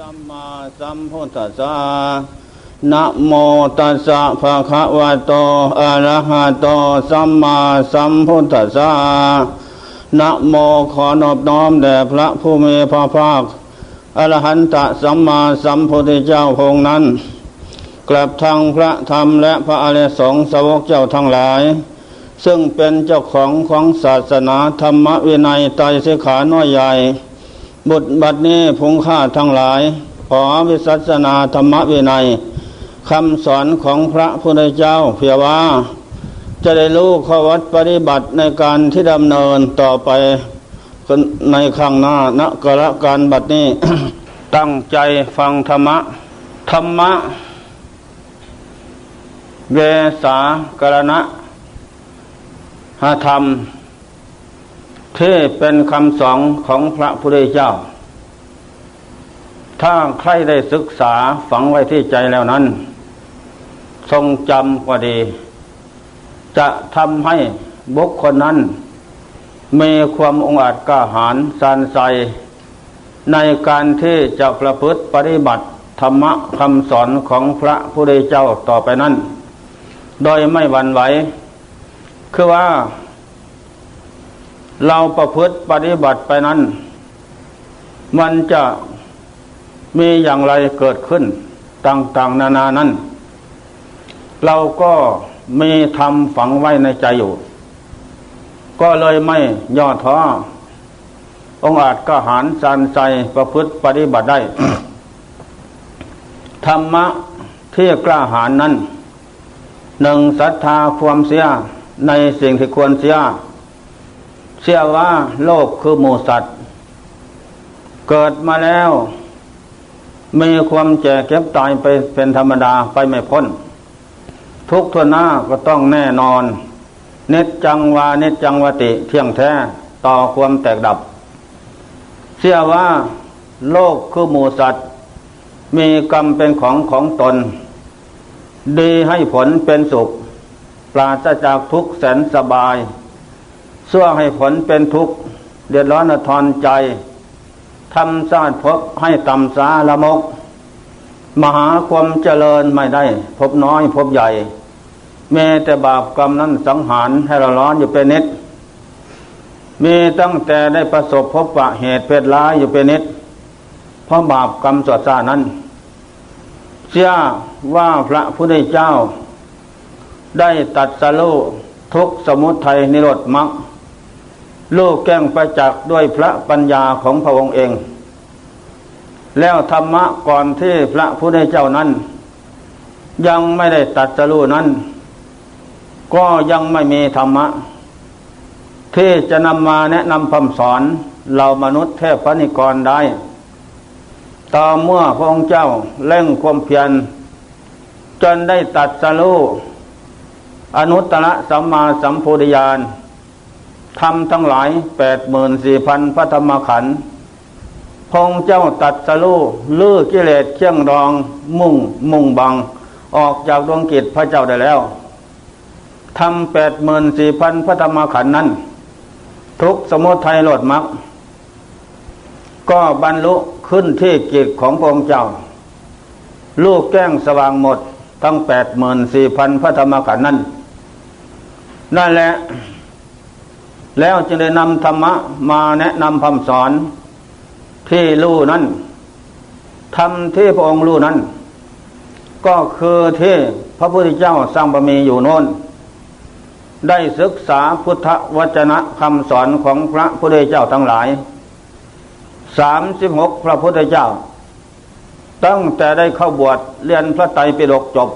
สัมมาสัมพุทธัสสะนะโมตัสสะภะคะวะโต อะระหะโต สัมมาสัมพุทธัสสะนะโมขอนอบน้อมแด่พระผู้มีพระภาค อรหันตสัมมาสัมพุทธเจ้าพงนั้น กลับทางพระธรรมและพระอริยสงฆ์สาวกเจ้าทั้งหลาย ซึ่งเป็นเจ้าของของศาสนาธรรมวินัยไตรสิขาน้อยใหญ่ บุตรบัดนี้พงค่าทั้งหลาย ขอวิสัชนาธรรมวินัยคำสอนของพระพุทธเจ้าเพียว่า จะได้รู้ข้อวัดปฏิบัติในการที่ดำเนินต่อไปในข้างหน้าณกระการบัดนี้ ตั้งใจฟังธรรมะ ธรรมะ เวสากรณะหธรรม ที่เป็นคำสอนของพระพุทธเจ้า ถ้าใครได้ศึกษาฝังไว้ที่ใจแล้วนั้น ทรงจำก็ดี จะทำให้บุคคลนั้น มีความองอาจกล้าหาญสันใสในการที่จะประพฤติปฏิบัติธรรมะคำสอนของพระพุทธเจ้าต่อไปนั้น โดยไม่หวั่นไหว คือว่า เราประพฤติปฏิบัติไปนั้น มันจะมีอย่างไรเกิดขึ้น ต่าง ๆ นานานั้น เราก็มีทำฝังไว้ในใจอยู่ ก็เลยไม่ย่อท้อองอาจก็หารสันใจประพฤติปฏิบัติได้ ธรรมะที่กล้าหาญนั้นหนึ่งศรัทธาความเสียในสิ่งที่ควรเสีย เชื่อว่าโลกคือหมูสัตว์ เกิดมาแล้ว มีความแก่เก็บตายไปเป็นธรรมดาไปไม่พ้น ทุกทวหน้าก็ต้องแน่นอน เนตจังวาเนตจังวติเที่ยงแท้ต่อความแตกดับเชื่อว่าโลกคือหมูสัตว์ มีกรรมเป็นของของตน ดีให้ผลเป็นสุข ปราศจากทุกแสนสบาย สั่วให้ผลเป็นทุกข์เดือดร้อนทอนใจทำสาดพบให้ต่ำสาละมก มหาความเจริญไม่ได้ พบน้อยพบใหญ่เมแต่บาปกรรมนั้นสังหารให้เราร้อนอยู่เป็นนิดมีตั้งแต่ได้ประสบพบปะเหตุเพศร้ายอยู่เป็นนิดเพราะบาปกรรมสวดซานั้น เชื่อว่าพระพุทธเจ้า ได้ตัดสโลทุกสมุทัยนิโรธมรรค ลูกแก้งประจักษ์ด้วยพระปัญญาของพระองค์เอง แล้วธรรมะก่อนที่พระพุทธเจ้านั้น ยังไม่ได้ตัดสรู้นั้น ก็ยังไม่มีธรรมะ ที่จะนำมาแนะนำคำสอนเรามนุษย์เทพนิกรได้ต่อเมื่อพระองค์เจ้าเร่งความเพียรจนได้ตัดสรู้อนุตตรสัมมาสัมโพธิญาณ ทำทั้งหลายแปดหมื่นสี่พันพระธรรมขันธ์พงเจ้าตัดสลูลื้อกิเลสเชี่ยงรอง มุ่งมุ่งบัง ออกจากดวงกิจพระเจ้าได้แล้วทำแปดหมื่นสี่พันพระธรรมขันธ์นั้น ทุกสมุทัยโลดมักก็บรรลุขึ้นที่กิจของพระองค์เจ้า ลูกแก้งสว่างหมด ทั้งแปดหมื่นสี่พันพระธรรมขันธ์นั้นนั่นแหละ แล้วจึงได้นำธรรมะมาแนะนำคำสอนที่รู้นั้นทำที่พระองค์รู้นั้น ก็คือที่พระพุทธเจ้าสร้างบารมีอยู่โน้น ได้ศึกษาพุทธวจนะคำสอนของพระพุทธเจ้าทั้งหลายสามสิบหกพระพุทธเจ้า ตั้งแต่ได้เข้าบวชเรียนพระไตรปิฎกจบ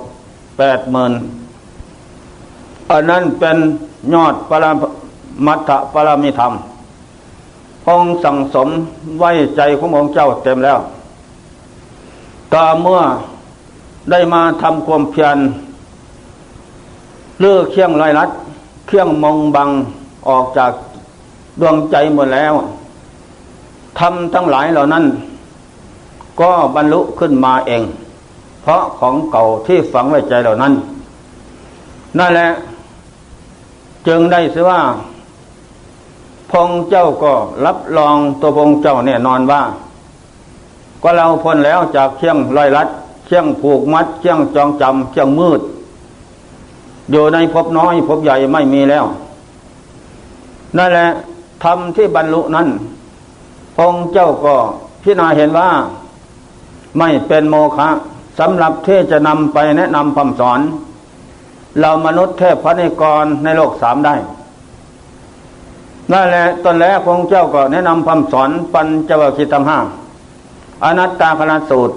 แปดหมื่นอันนั้นเป็นยอดปร มัตถปรมิธรรมพงสั่งสมไว้ใจขององค์เจ้าเต็มแล้วต่อเมื่อได้มาทำความเพียรเลือกเคียงลอยลัด เคียงมองบังออกจากดวงใจหมดแล้วทำทั้งหลายเหล่านั้น ก็บรรลุขึ้นมาเอง เพราะของเก่าที่ฝังไว้ใจเหล่านั้น นั่นแหละ จึงได้เสว่า พงเจ้าก็รับรองตัวพงเจ้าเนี่ยนอนว่า ก็เราพ้นแล้วจากเชียงลอยลัดเชียงผูกมัดเชียงจองจำเชียงมืด อยู่ในภพน้อยภพใหญ่ไม่มีแล้ว นั่นแหละทำที่บรรลุนั้นพงเจ้าก็พิจารณาเห็นว่า ไม่เป็นโมฆะสำหรับที่จะนำไปแนะนำคำสอน เรามนุษย์เทพพระนิกรในโลกสามได้ นั่นแหละตอนแรกพงเจ้าก็แนะนำคำสอนปัญจวัคคีย์ทั้งห้าอนัตตาคณะสูตร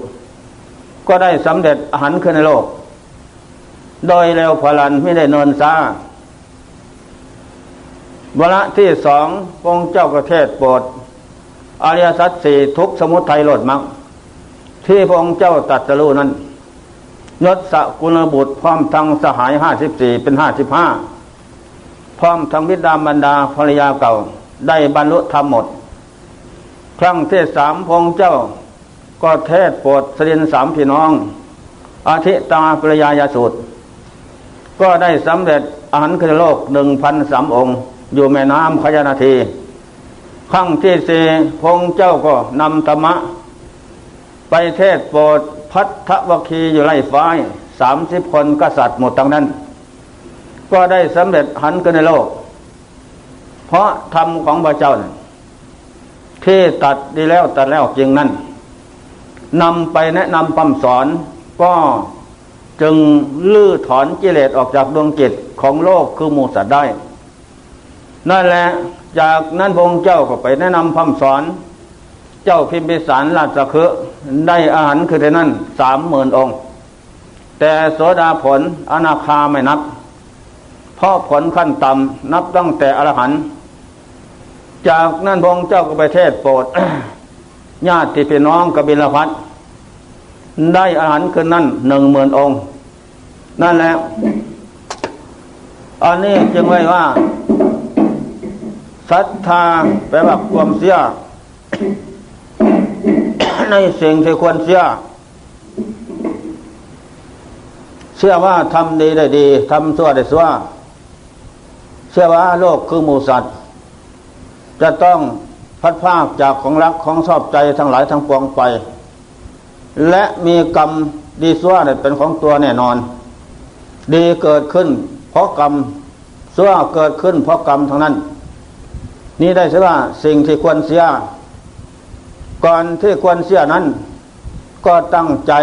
ก็ได้สำเร็จอาหารขึ้นในโลก โดยเร็วพลันไม่ได้เนินซาเวระที่สองพงเจ้าประเทศโปรดอริยสัจสี่ทุกสมุทัยโลดมักที่พระองค์เจ้าตัดสรู้นั้นยศสกุลบุตรพร้อมทั้งสหายห้าสิบสี่เป็นห้าสิบห้า พร้อมทั้งวิดาบรรดาภรรยาเก่า ได้บรรลุธรรมหมด ครั้งที่สามพงเจ้า ก็เทศโปรดสรินสามพี่น้อง อาทิตาปริยายาสูตร ก็ได้สำเร็จอาหารคือโลกหนึ่งพันสามองค์ อยู่แม่น้ำขยานาทีครั้งที่สี่พงเจ้าก็นำธรรมะ ไปเทศโปรดพัทธวคีอยู่ไรฟ้ายสามสิบคนกษัตริย์หมดทั้งนั้น ก็ได้สำเร็จหันกันในโลก เพราะธรรมของพระเจ้าที่ตัดดีแล้วตัดแล้วจริงนั้นนำไปแนะนำคำสอน ก็จึงลื้อถอนกิเลสออกจากดวงจิตของโลกคือมูสัตว์ได้ นั่นแหละจากนั้นพระองค์เจ้าก็ไปแนะนำคำสอน เจ้าพิมพิสารราชคือได้อาหารคือเท่นั้นสามหมื่นองค์ แต่โสดาผลอนาคาไม่นับ เพราะผลขั้นต่ำนับตั้งแต่อรหันต์จากนั้นพระองค์เจ้าก็ไปเทศโปรดญาติพี่น้องกบิลพัทได้อาหารคืนนั้นหนึ่งหมื่นองค์ นั่นแหละอันนี้จึงไว้ว่าศรัทธาแปลว่าความเสียในสิ่งที่ควรเสียเชื่อว่าทำดีได้ดีทำชั่วได้ชั่ว เชื่อว่าโลกคือหมูสัตว์ จะต้องพัดภาคจากของรักของชอบใจทั้งหลายทั้งปวงไป และมีกรรมดีซั่วเป็นของตัวแน่นอน ดีเกิดขึ้น เพราะกรรมซั่วเกิดขึ้นเพราะกรรมทั้งนั้น นี่ได้ใช่ว่าสิ่งที่ควรเสีย ก่อนที่ควรเสียนั้น ก็ตั้งใจ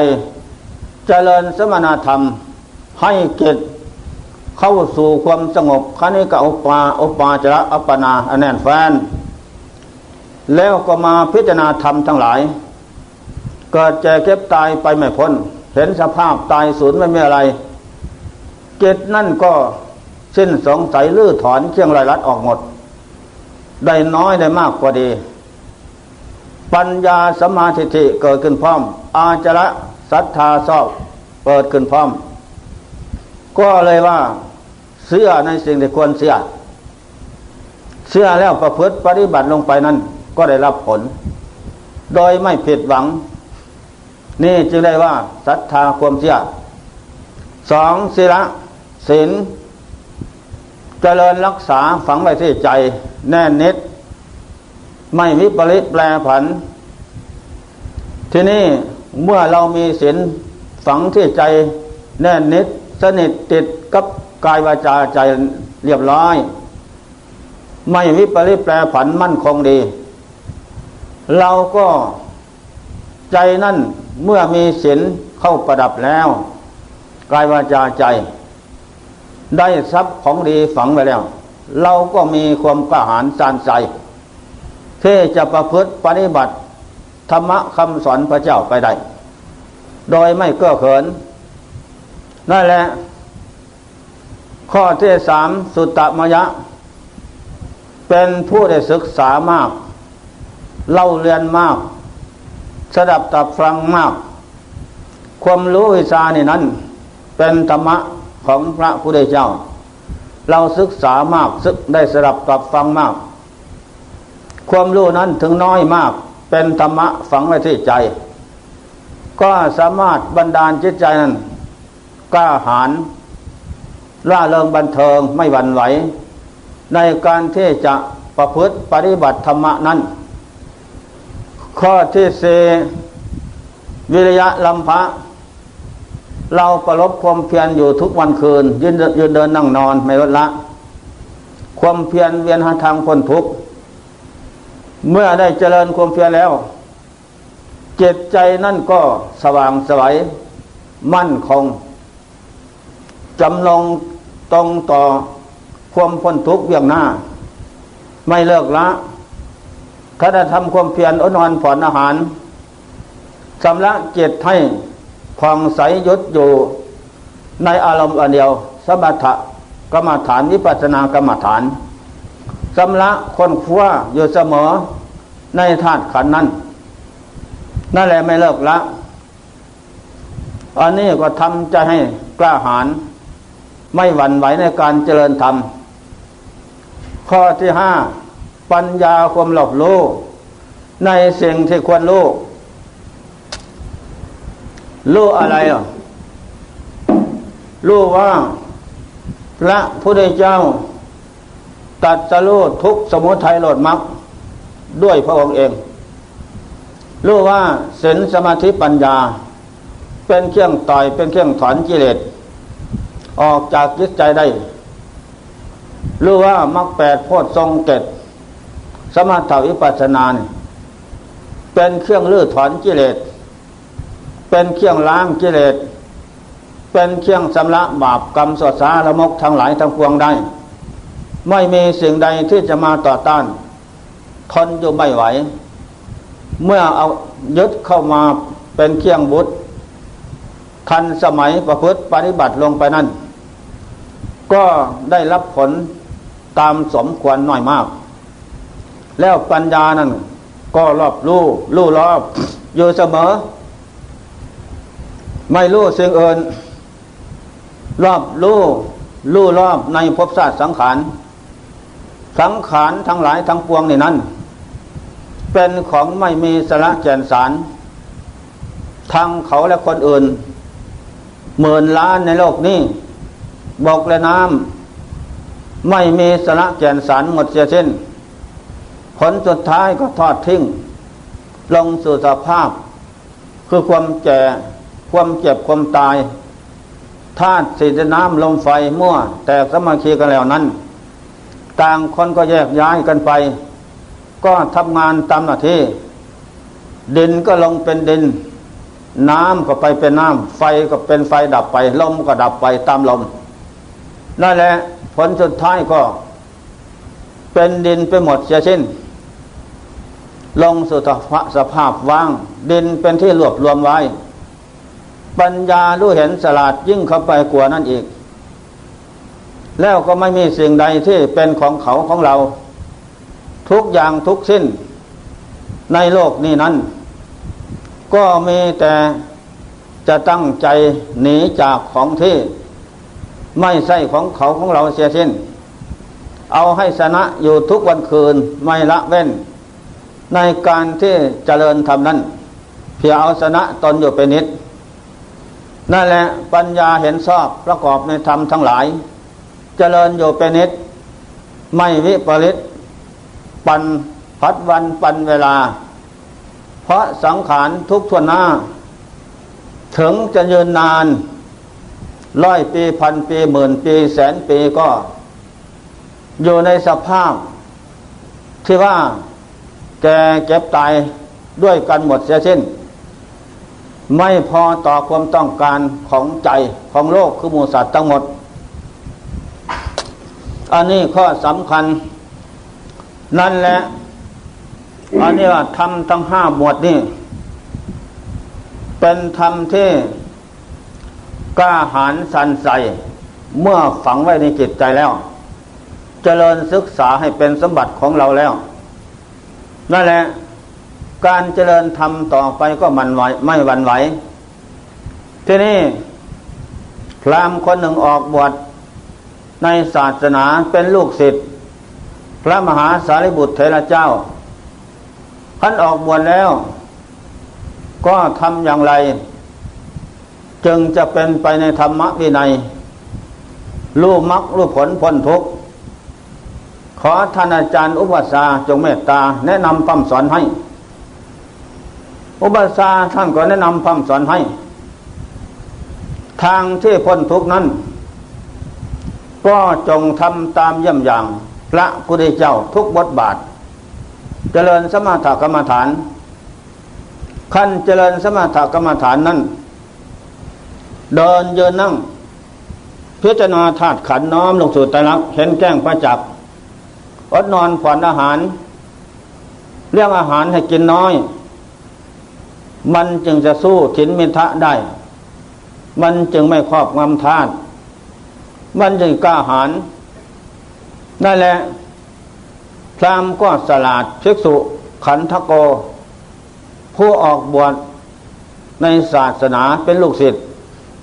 เจริญสมณธรรมให้เกิด เข้าสู่ความสงบคณิกอุปาอุปาจระอัปปนาอแนนแฟน แล้วก็มาพิจารณาธรรมทั้งหลาย เกิดแก่เก็บตายไปไม่พ้น เห็นสภาพตายสูญไม่มีอะไร เจตนั่นก็สิ้นสงสัยลื้อถอนเชียงรายรัดออกหมด ได้น้อยได้มากกว่าดี ปัญญาสมาธิิเกิดขึ้นพร้อม อาจระศรัทธาชอบเปิดขึ้นพร้อม ก็เลยว่า เสื้อในสิ่งที่ควรเสื้อ เสื้อแล้วประพฤติปฏิบัติลงไปนั้น ก็ได้รับผล โดยไม่ผิดหวัง นี่จึงได้ว่าศรัทธาความเชื่อสองศีละศีลเจริญรักษาฝังไว้ที่ใจ แน่นนิด ไม่มีปริแปรผัน ที่นี้เมื่อเรามีศีลฝังที่ใจแน่นนิด สนิทติดกับ กายวาจาใจเรียบร้อย ไม่มีปริแปรผันมั่นคงดี เราก็ใจนั่นเมื่อมีศีลเข้าประดับแล้ว กายวาจาใจ ได้ทรัพย์ของดีฝังไว้แล้ว เราก็มีความกระหายสานใจที่จะประพฤติปฏิบัติธรรมะคำสอนพระเจ้าไปได้ โดยไม่เก้อเขินนั่นแหละ ข้อที่สามสุตตมยะ เป็นผู้ได้ศึกษามาก เล่าเรียนมาก สดับตับฟังมาก ความรู้วิชานี่นั้น เป็นธรรมะของพระพุทธเจ้า เราศึกษามากศึกได้สดับตับฟังมาก ความรู้นั้นถึงน้อยมาก เป็นธรรมะฝังไว้ที่ใจ ก็สามารถบรรดาลจิตใจนั้นกล้าหาญ ล่าเริงบันเทิงไม่หวั่นไหว ในการที่จะประพฤติปฏิบัติธรรมะนั้น ข้อที่สวิริยะลำพะ เราประลบความเพียรอยู่ทุกวันคืน ยืนยืนเดินนั่งนอนไม่ลดละ ความเพียรเวียนหาทางพ้นทุกข์เมื่อได้เจริญความเพียรแล้ว เจตใจนั่นก็สว่างสวัยมั่นคงจำลอง ตรงต่อความพ้นทุกข์เบี่ยงหน้า ไม่เลิกละถ้าได้ทำความเพียรอดนอนผ่อนอาหารสำละจิตให้ผ่องใสยศอยู่ในอารมณ์อันเดียว สมถะกรรมฐานวิปัสสนากรรมฐานสำละคนคว้าอยู่เสมอในธาตุขันนั้น นั่นแหละไม่เลิกละ อันนี้ก็ทำใจให้กล้าหาญ ไม่หวั่นไหวในการเจริญธรรม ข้อที่ห้าปัญญาความหลบรู้ในสิ่งที่ควรรู้รู้อะไรอะรู้ว่า พระพุทธเจ้า ตัดสรู้ทุกสมุทัยโลดมักด้วยพระองค์เอง รู้ว่าศีลสมาธิปัญญา เป็นเครื่องต่อยเป็นเครื่องถอนกิเลส ออกจากจิตใจได้รู้ว่ามรรคแปดโพชทรงเกตสมาธิวิปัสสนานเป็นเครื่องลื้อถอนกิเลส เป็นเครื่องล้างกิเลส เป็นเครื่องชำระบาปกรรมสดสาละมกทั้งหลายทั้งปวงได้ ไม่มีสิ่งใดที่จะมาต่อต้าน ทนอยู่ไม่ไหว เมื่อเอายึดเข้ามาเป็นเครื่องบุตรทันสมัยประพฤติปฏิบัติลงไปนั่น ก็ได้รับผลตามสมควรหน่อยมาก แล้วปัญญานั่นก็รอบรู้รู้รอบอยู่เสมอ ไม่รู้สิ่งอื่นรอบรู้รู้รอบในภพศาสตร์สังขารสังขารทั้งหลายทั้งปวงในนั้น เป็นของไม่มีสาระแก่นสารทั้งเขาและคนอื่นหมื่นล้านในโลกนี้ บกและน้ำไม่มีสาระแก่นสารหมดเสียสิ้น ผลสุดท้ายก็ทอดทิ้ง ลงสู่สภาพ คือความแก่ความเจ็บความตายธาตุสีน้ำลมไฟมั่ว แต่สมาคีกันแล้วนั้น ต่างคนก็แยกย้ายกันไป ก็ทำงานตามหน้าที่ ดินก็ลงเป็นดิน น้ำก็ไปเป็นน้ำไฟก็เป็นไฟดับไป ลมก็ดับไปตามลม นั่นแหละผลสุดท้ายก็ เป็นดินไปหมดเสียสิ้น ลงสู่สภาพว่าง ดินเป็นที่รวบรวมไว้ ปัญญารู้เห็นสลาดยิ่งเข้าไปกว่านั้นอีก แล้วก็ไม่มีสิ่งใดที่เป็นของเขาของเรา ทุกอย่างทุกสิ้น ในโลกนี้นั้น ก็มีแต่จะตั้งใจหนีจากของที่ ไม่ใช่ของเขาของเราเสียสิ้น เอาให้ชนะอยู่ทุกวันคืนไม่ละเว้น ในการที่เจริญทำนั้น เพียงเอาชนะตนอยู่เป็นนิด นั่นแหละปัญญาเห็นชอบประกอบในธรรมทั้งหลาย เจริญอยู่เป็นนิด ไม่วิปริตปันพัดวันปันเวลา เพราะสังขารทุกทวนหน้า ถึงจะยืนนาน ร้อยปีพันปีหมื่นปีแสนปีก็ อยู่ในสภาพ ที่ว่าแกเก็บตายด้วยกันหมดเสียสิ้น ไม่พอต่อความต้องการของใจของโลกคือมูสัตว์ทั้งหมด อันนี้ข้อสำคัญ นั่นแหละ อันนี้ว่าทำทั้งห้าหมวดนี่ เป็นธรรมที่ กล้าหาญสันใสเมื่อฝังไว้ในจิตใจแล้ว เจริญศึกษาให้เป็นสมบัติของเราแล้ว นั่นแหละ การเจริญธรรมต่อไปก็มันไหวไม่หวั่นไหว ที่นี้พรามคนหนึ่งออกบวชในศาสนาเป็นลูกศิษย์พระมหาสารีบุตรเทระเจ้าท่านออกบวชแล้ว ก็ทำอย่างไร จึงจะเป็นไปในธรรมวินัยรู้มรรครู้ผลพ้นทุกข์ขอท่านอาจารย์อุปัสาจงเมตตา แนะนำคำสอนให้ อุบาสาท่านก็แนะนำคำสอนให้ ทางที่พ้นทุกข์นั้น ก็จงทำตามเยี่ยมอย่าง พระพุทธเจ้าทุกบทบาท เจริญสมถกรรมฐาน ขั้นเจริญสมถกรรมฐานนั้น เดินเยืนนั่งพิจารณาธาตุขันน้อมลงสู่ตรักเห็นแก้งประจักษ์อดนอนผ่อนอาหาร เรื่องอาหารให้กินน้อย มันจึงจะสู้ถินมิทะได้ มันจึงไม่ครอบงำทานมันจึงกล้าหาญนั่นแหละพรามก็สลาดภิกษุขันธโก ผู้ออกบวชในศาสนาเป็นลูกศิษย์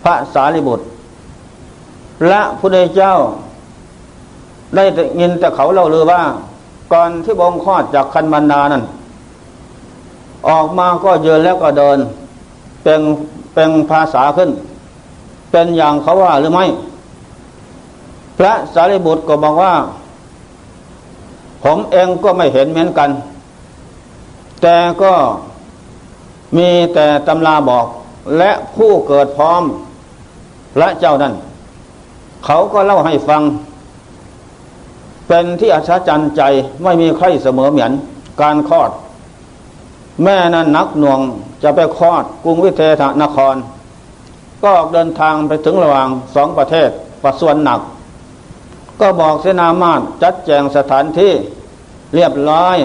พระสารีบุตร และพระเจ้า ได้ยินแต่เขาเล่าลือว่า ก่อนที่บงคลอดจากคันบรรดานั้น ออกมาก็เยืนแล้วก็เดิน เป็นเป็นภาษาขึ้น เป็นอย่างเขาว่าหรือไม่ พระสารีบุตรก็บอกว่า ผมเองก็ไม่เห็นเหมือนกัน แต่ก็มีแต่ตำราบอกและผู้เกิดพร้อม พระเจ้านั้น เขาก็เล่าให้ฟัง เป็นที่อัศจรรย์ใจไม่มีใครเสมอเหมือนการคลอด แม่นั้นนักหน่วงจะไปคลอดกรุงวิเทหนคร ก็ออกเดินทางไปถึงระหว่างสองประเทศประส่วนหนัก ก็บอกเสนามาตจัดแจงสถานที่เรียบร้อย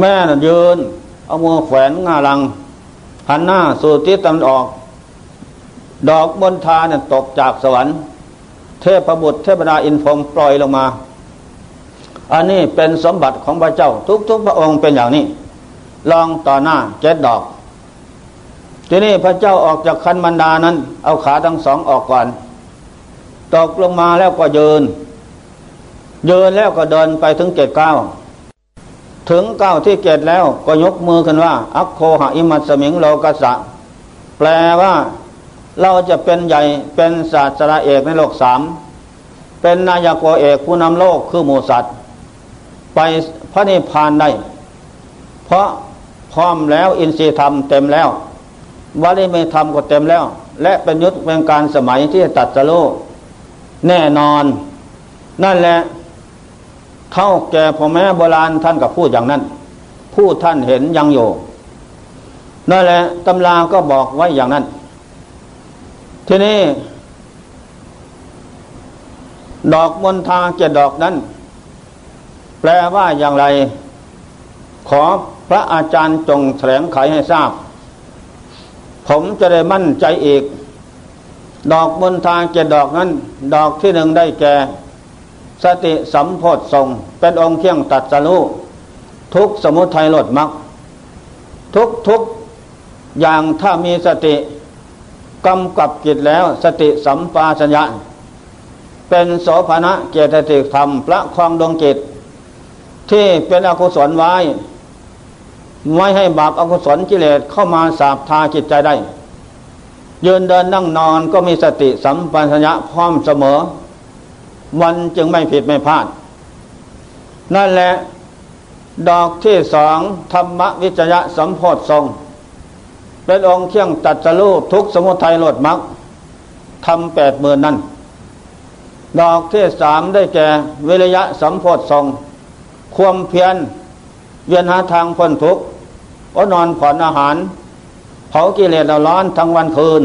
แม่น่ะยืน เอามือแขวนงาลังหันหน้าสู่ทิศตะวันออก ดอกบนทาเนี่ยตกจากสวรรค์ เทพบุตรเทพดาอินพรมปล่อยลงมา อันนี้เป็นสมบัติของพระเจ้า ทุกๆพระองค์เป็นอย่างนี้ ลองต่อหน้าเจ็ดดอก ทีนี้พระเจ้าออกจากคันมันดานั้น เอาขาทั้งสองออกก่อน ตกลงมาแล้วก็ยืนยืนแล้วก็เดินไปถึงเกตเก้าถึงเก้าที่เกตแล้วก็ยกมือขึ้นว่า อัคโคหะอิมัสมิงโลกัสะแปลว่า เราจะเป็นใหญ่เป็นศาสตราเอกในโลกสามเป็นนายกเอกผู้นำโลกคือหมูสัตว์ ไปพระนิพพานได้ เพราะพร้อมแล้วอินทรีย์ธรรมเต็มแล้ววริเมธรรมก็เต็มแล้ว และเป็นยุทธเป็นการสมัยที่ตัดสโลแน่นอน นั่นแหละเท่าแก่พ่อแม่โบราณท่านกับพูดอย่างนั้น ผู้ท่านเห็นยังอยู่นั่นแหละตำราก็บอกไว้อย่างนั้น ทีนี้ ดอกมณฑาเจ็ดดอกนั้น แปลว่าอย่างไร ขอพระอาจารย์จงแถลงไขให้ทราบ ผมจะได้มั่นใจอีก ดอกบนทาเจ็ดดอกนั้น ดอกที่หนึ่งได้แก่ สติสัมโพธทรงเป็นองค์เที่ยงตัดสรุทุกสมุทัยลดมักทุกทุกอย่างถ้ามีสติ กำกับกิจแล้วสติสัมปาสัญญาเป็นโสภณะเจตติธรรมพระคองดวงจิต ที่เป็นอกุศลไว้ ไม่ให้บาปอกุศลกิเลสเข้ามาสาบทาจิตใจได้ยืนเดินนั่งนอนก็มีสติสัมปัญญะพร้อมเสมอ มันจึงไม่ผิดไม่พลาด นั่นแหละ ดอกที่สองธรรมวิจยะสัมโพธทรง เป็นองค์เที่ยงตัดสรูทุกสมุทัยโลดมักทำแปดหมื่นนั่นดอกที่สามได้แก่เวรยะสัมโพธทรงความเพียรเวียนหาทางพ้นทุกข์ก็นอนผ่อนอาหาร เผากิเลสเราร้อนทั้งวันคืน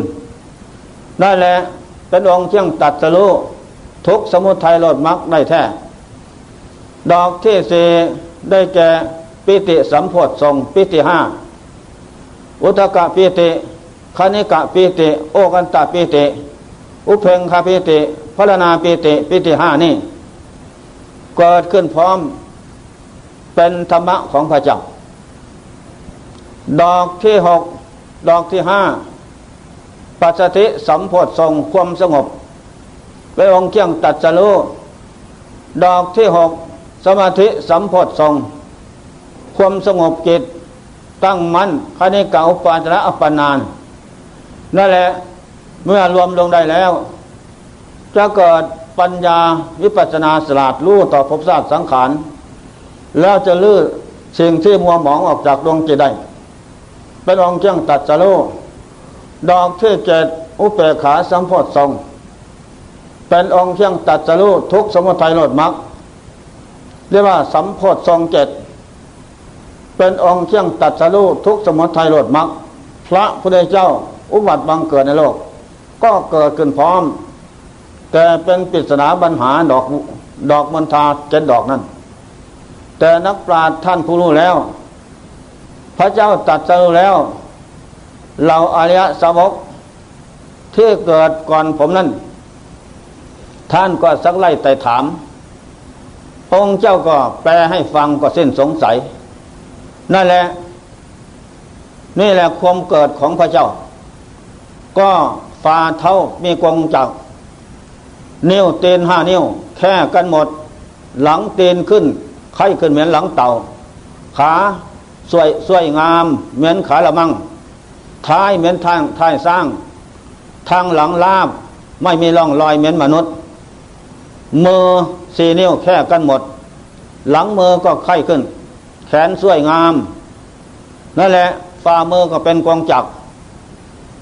นั่นแหละเป็นองค์เที่ยงตัดสรุทุกสมุทัยโลดมักได้แท้ ดอกที่สี่ได้แก่ปิติสัมโพธทรงปิติห้า อุทกะปิติคณิกะปิติ โอกันตะปิติ อุเพงคาปิติพรณาปิติปิติห้านี่เกิดขึ้นพร้อมเป็นธรรมะของพระเจ้า ดอกที่หกดอกที่ห้าปัจสติสัมโพธทรงความสงบเป็นองค์เกี่ยงตัดจรุดอกที่หกสมาธิสัมโพธทรง ความสงบจิต ตั้งมัน่นคณิกาอุปาจระอัปปนาน นั่นแหละเมื่อรวมลงได้แล้ว จะเกิดปัญญาวิปัสนาสลาดรู้ต่อภพชาติสังขาร แล้วจะลื้อสิ่งที่มัวหมองออกจากดวงจิตได้ เป็นองค์เจ้งตัดสโลดอกที่เจ็ดอุเปขาสัมโพธทรง เป็นองค์เชียงตัดสรู้ทุกสมุทัยโลดมักเรียกว่าสัมโพธทรงเจ็ด เป็นองค์เชียงตัดสรู้ทุกสมุทัยโลดมักพระพุทธเจ้าอุบัติบังเกิดในโลก ก็เกิดขึ้นพร้อม แต่เป็นปริศนาปัญหาดอกดอกมันทาเจ็ดดอกนั้น แต่นักปราชญ์ท่านผู้รู้แล้ว พระเจ้าตัดสรู้แล้วเราอริยสาวกที่เกิดก่อนผมนั้น ท่านก็สักไล่แต่ถาม องค์เจ้าก็แปลให้ฟังก็เส้นสงสัย นั่นแหละ นี่แหละความเกิดของพระเจ้า ก็ฝ่าเท่ามีกงจักนิ้วเตนห้านิ้ว แค่กันหมด หลังเตนขึ้นไข้ขึ้นเหมือนหลังเต่า ขาสวยสวยงาม เหมือนขาละมัง ท้ายเหมือนทางท้ายสร้าง ทางหลังลาบไม่มีร่องรอยเหมือนมนุษย์ มือสี่นิ้วแค่กันหมด หลังมือก็ไข้ขึ้น แขนสวยงาม นั่นแหละฝ่ามือก็เป็นกองจัก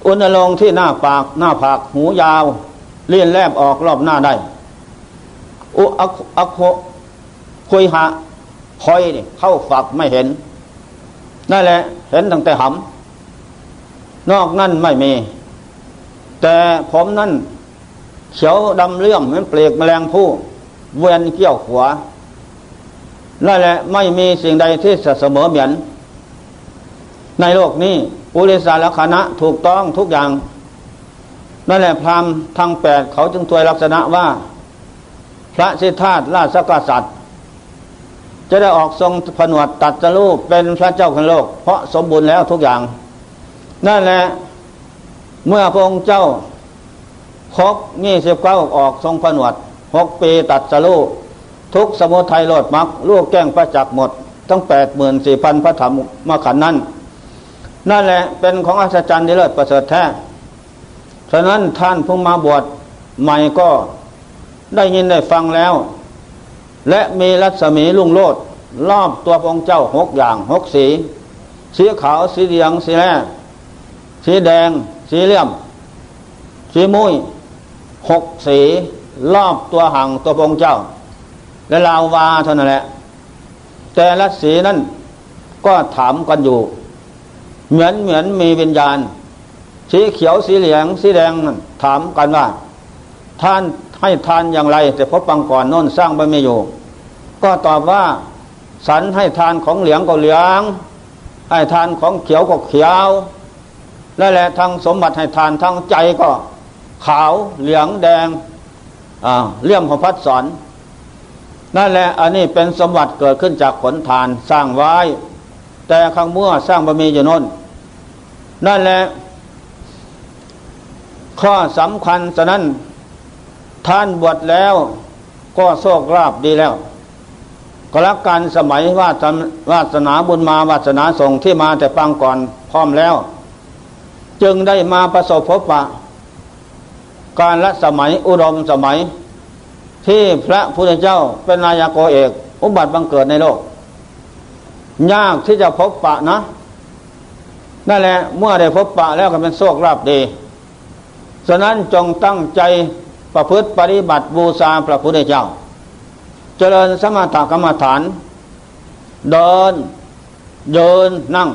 อุณลงที่หน้าปากหน้าผากหูยาวเลี่ยนแลบออกรอบหน้าได้ อุอักอักโคคุยหะคอยนี่เข้าฝักไม่เห็น นั่นแหละ เห็นตั้งแต่หำนอกนั่นไม่มี แต่ผมนั่นเขียวดำเลื่อมเหมือนเปลือกแมลงผู้เวียนเกี่ยวหัว นั่นแหละไม่มีสิ่งใดที่เสมอเหมือน ในโลกนี้ปุริสารคณะถูกต้องทุกอย่าง นั่นแหละพราหมณ์ทั้งแปดเขาจึงถวยลักษณะว่า พระสิทธาตราชกษัตริย์ จะได้ออกทรงผนวดตัดจรูปเป็นพระเจ้าของโลก เพราะสมบูรณ์แล้วทุกอย่าง นั่นแหละเมื่อพระองค์เจ้าครบนี่สิบเก้าออกทรงผนวดหกปีตัดสลู ทุกสมุทัยโลดมักลูกแก้งพระจักหมดตั้งแปดหมื่นสี่พันพระธรรมมาขันนั้น นั่นแหละเป็นของอัศจรรย์ที่เลิศประเสริฐแท้ ฉะนั้นท่านผู้มาบวชใหม่ก็ได้ยินได้ฟังแล้ว และมีรัศมีลุ่งโลดรอบตัวพองเจ้าหกอย่างหกสี สีขาวสีเหลืองสีแร่สีแดง สีเหลี่ยม สีมุ้ยหกสีรอบตัวหังตัวพงเจ้า และลาววาเท่านั้นแหละ แต่ละสีนั้นก็ถามกันอยู่ เหมือนเหมือนมีวิญญาณ สีเขียวสีเหลืองสีแดงถามกันว่า ท่านให้ทานอย่างไร แต่พบปังก่อนน้นสร้างไปไม่อยู่ ก็ตอบว่า สันให้ทานของเหลืองก็เหลืองให้ทานของเขียวก็เขียวนั่นแหละทั้งสมบัติให้ทานทั้งใจก็ ขาวเหลืองแดงเลี่ยมของพัดสอน นั่นแหละอันนี้เป็นสมบัติเกิดขึ้นจากผลทานสร้างไว้ แต่ข้างมั่วสร้างบะมีอยู่น้นนั่นแหละข้อสำคัญฉะนั้นท่านบวชแล้วก็โชคราบดีแล้วก็รักการสมัยวาสวาสนาบุญมาวาสนาส่งที่มาแต่ปังก่อนพร้อมแล้ว จึงได้มาประสบพบปะ การละสมัยอุดมสมัย ที่พระพุทธเจ้าเป็นนายโกเอก อุบัติบังเกิดในโลก ยากที่จะพบปะนะนั่นแหละเมื่อได้พบปะแล้วก็เป็นโชคลาภดี ฉะนั้นจงตั้งใจประพฤติปฏิบัติบูชาพระพุทธเจ้า เจริญสมถกรรมฐาน เดินเดินนั่ง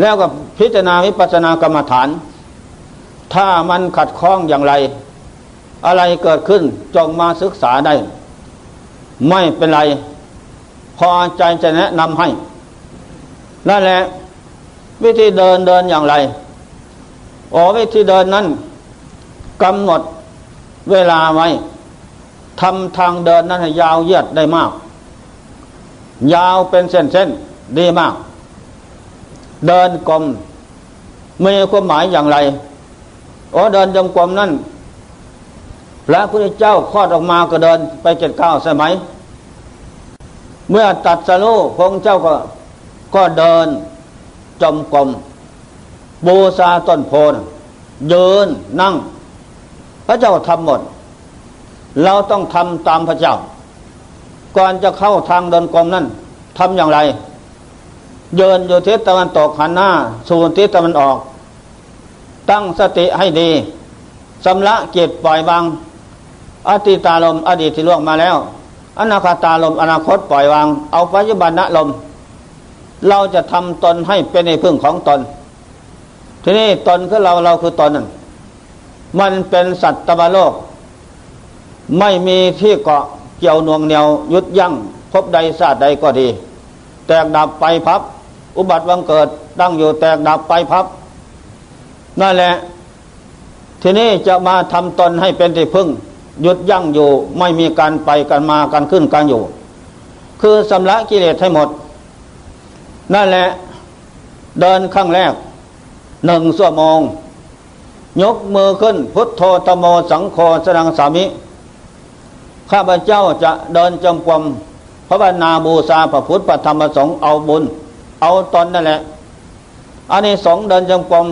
แล้วก็พิจารณาวิปัสสนากรรมฐาน ถ้ามันขัดข้องอย่างไร อะไรเกิดขึ้นจงมาศึกษาได้ ไม่เป็นไร พอใจจะแนะนำให้ นั่นแหละ วิธีเดินเดินอย่างไรอ๋อวิธีเดินนั้นกำหนดเวลาไว้ทำทางเดินนั้นให้ยาวเยียดได้มาก ยาวเป็นเส้นๆดีมาก เดินกลมมีความหมายอย่างไรโอ้เดินจงกรมนั่น พระพุทธเจ้าคลอดออกมาก็เดินไปเจ็ดเก้าใช่ไหมเมื่อตัดสโลพงเจ้าก็ก็เดินจมกรมบูชาต้นโพนยืนนั่ง พระเจ้าทำหมด เราต้องทำตามพระเจ้า ก่อนจะเข้าทางเดินกรมนั่นทำอย่างไรเยินอยู่ทิศตะวันตกหันหน้า สู่ทิศตะวันออก ตั้งสติให้ดีสำละเกียรปล่อยวาง อติตาลมอดีตที่ล่วงมาแล้ว อนาคตาลมอนาคตปล่อยวาง เอาปัจจุบันลม เราจะทำตนให้เป็นในพึ่งของตน ทีนี้ตนคือเราเราคือตนนั่นมันเป็นสัตว์ตะวันโลก ไม่มีที่เกาะเกี่ยวนวงเหนียวยุดยั่งพบใดศาสตร์ใดก็ดี แตกดับไปพับ อุบัติวังเกิดตั้งอยู่แตกดับไปพับ นั่นแหละ ทีนี้จะมาทำตนให้เป็นที่พึ่ง หยุดยั่งอยู่ไม่มีการไปกันมาการขึ้นการอยู่ คือสำละกิเลสให้หมด นั่นแหละเดินข้างแรกหนึ่งสั่วโมง ยกมือขึ้น พุทโธตโมสังโฆสนังสามิ ข้าพเจ้าจะเดินจมกรมพระบรรณาบูชาพระพุทธพระธรรมสงฆ์เอาบุญ เอาตนนั่นแหละอันนี้สองเดินจมกรม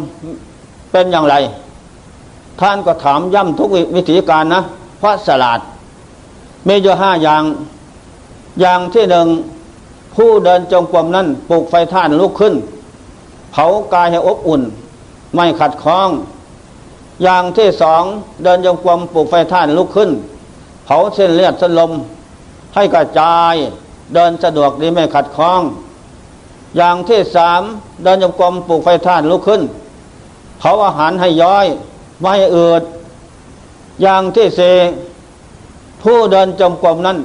เป็นอย่างไร ท่านก็ถามย่ำทุกวิธีการนะ พระสลาดมีอยู่ห้าอย่าง อย่างที่หนึ่งผู้เดินจงกรมนั้นปลูกไฟท่านลุกขึ้น เผากายให้อบอุ่น ไม่ขัดข้อง อย่างที่สองเดินจงกรมปลูกไฟท่านลุกขึ้น เผาเส้นเลือดเส้นลม ให้กระจายเดินสะดวกดีไม่ขัดข้อง อย่างที่สามเดินจงกรมปลูกไฟท่านลุกขึ้น เผาอาหารให้ย้อย ไม่ให้อืด อย่างที่เสผู้เดินจมกรมนั้น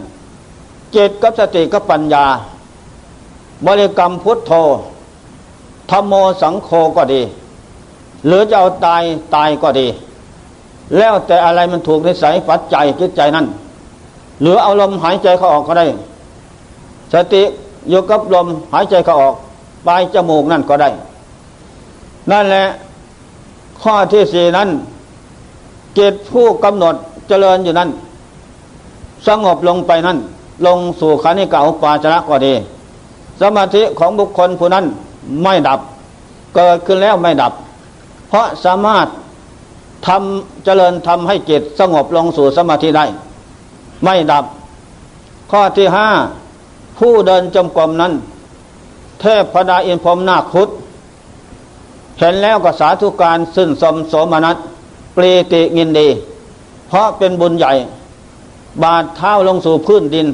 จิตกับสติกับปัญญา บริกรรมพุทโธธรรมโมสังโฆก็ดี หรือจะเอาตายตายก็ดี แล้วแต่อะไรมันถูกในสายฝัดใจจิตใจนั้น หรือเอาลมหายใจเขาออกก็ได้ สติอยู่กับลมหายใจเขาออกปลายจมูกนั่นก็ได้ นั่นแหละข้อที่สี่นั้น จิตผู้กำหนดเจริญอยู่นั้น สงบลงไปนั้น ลงสู่ขานิกาอุปาจาระก็ดี สมาธิของบุคคลผู้นั้นไม่ดับ เกิดขึ้นแล้วไม่ดับ เพราะสามารถทำเจริญทำให้จิตสงบลงสู่สมาธิได้ ไม่ดับ ข้อที่ห้าผู้เดินจมกรมนั้น เทพพดาอินพรมนาคุดเห็นแล้วก็สาธุการซึ่นสมสมนัส ปรีติงินดี เพราะเป็นบุญใหญ่ บาดเท้าลงสู่พื้นดิน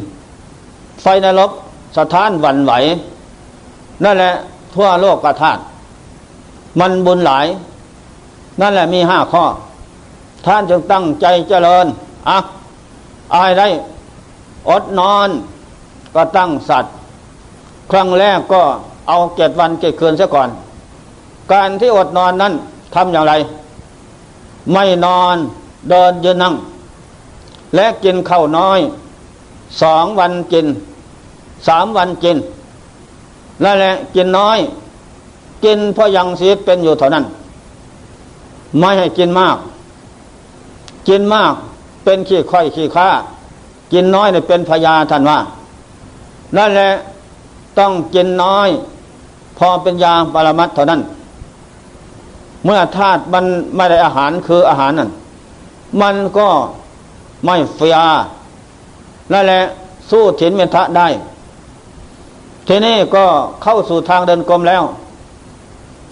ไฟนรกสถานหวั่นไหว นั่นแหละทั่วโลกกระทาดมันบุญหลาย นั่นแหละมีห้าข้อ ท่านจึงตั้งใจเจริญอะอายได้ อดนอน ก็ตั้งสัตว์ ครั้งแรกก็เอาเจ็ดวันเจ็ดคืนซะก่อน การที่อดนอนนั้นทำอย่างไร ไม่นอนเดินยืนนั่ง และกินข้าวน้อยสองวันกินสามวันกินนั่นแหละกินน้อย กินเพราะยังชีวิตเป็นอยู่เท่านั้น ไม่ให้กินมาก กินมากเป็นขี้ค่อยขี้ข้า กินน้อยเนี่ยเป็นพยาท่านว่า นั่นแหละต้องกินน้อย พอเป็นยาปรมัตเท่านั้น เมื่อธาตุมันไม่ได้อาหารคืออาหารนั่นมันก็ไม่เฟียนั่นแหละสู้ถินเมทะได้ ทีนี้ก็เข้าสู่ทางเดินกลมแล้ว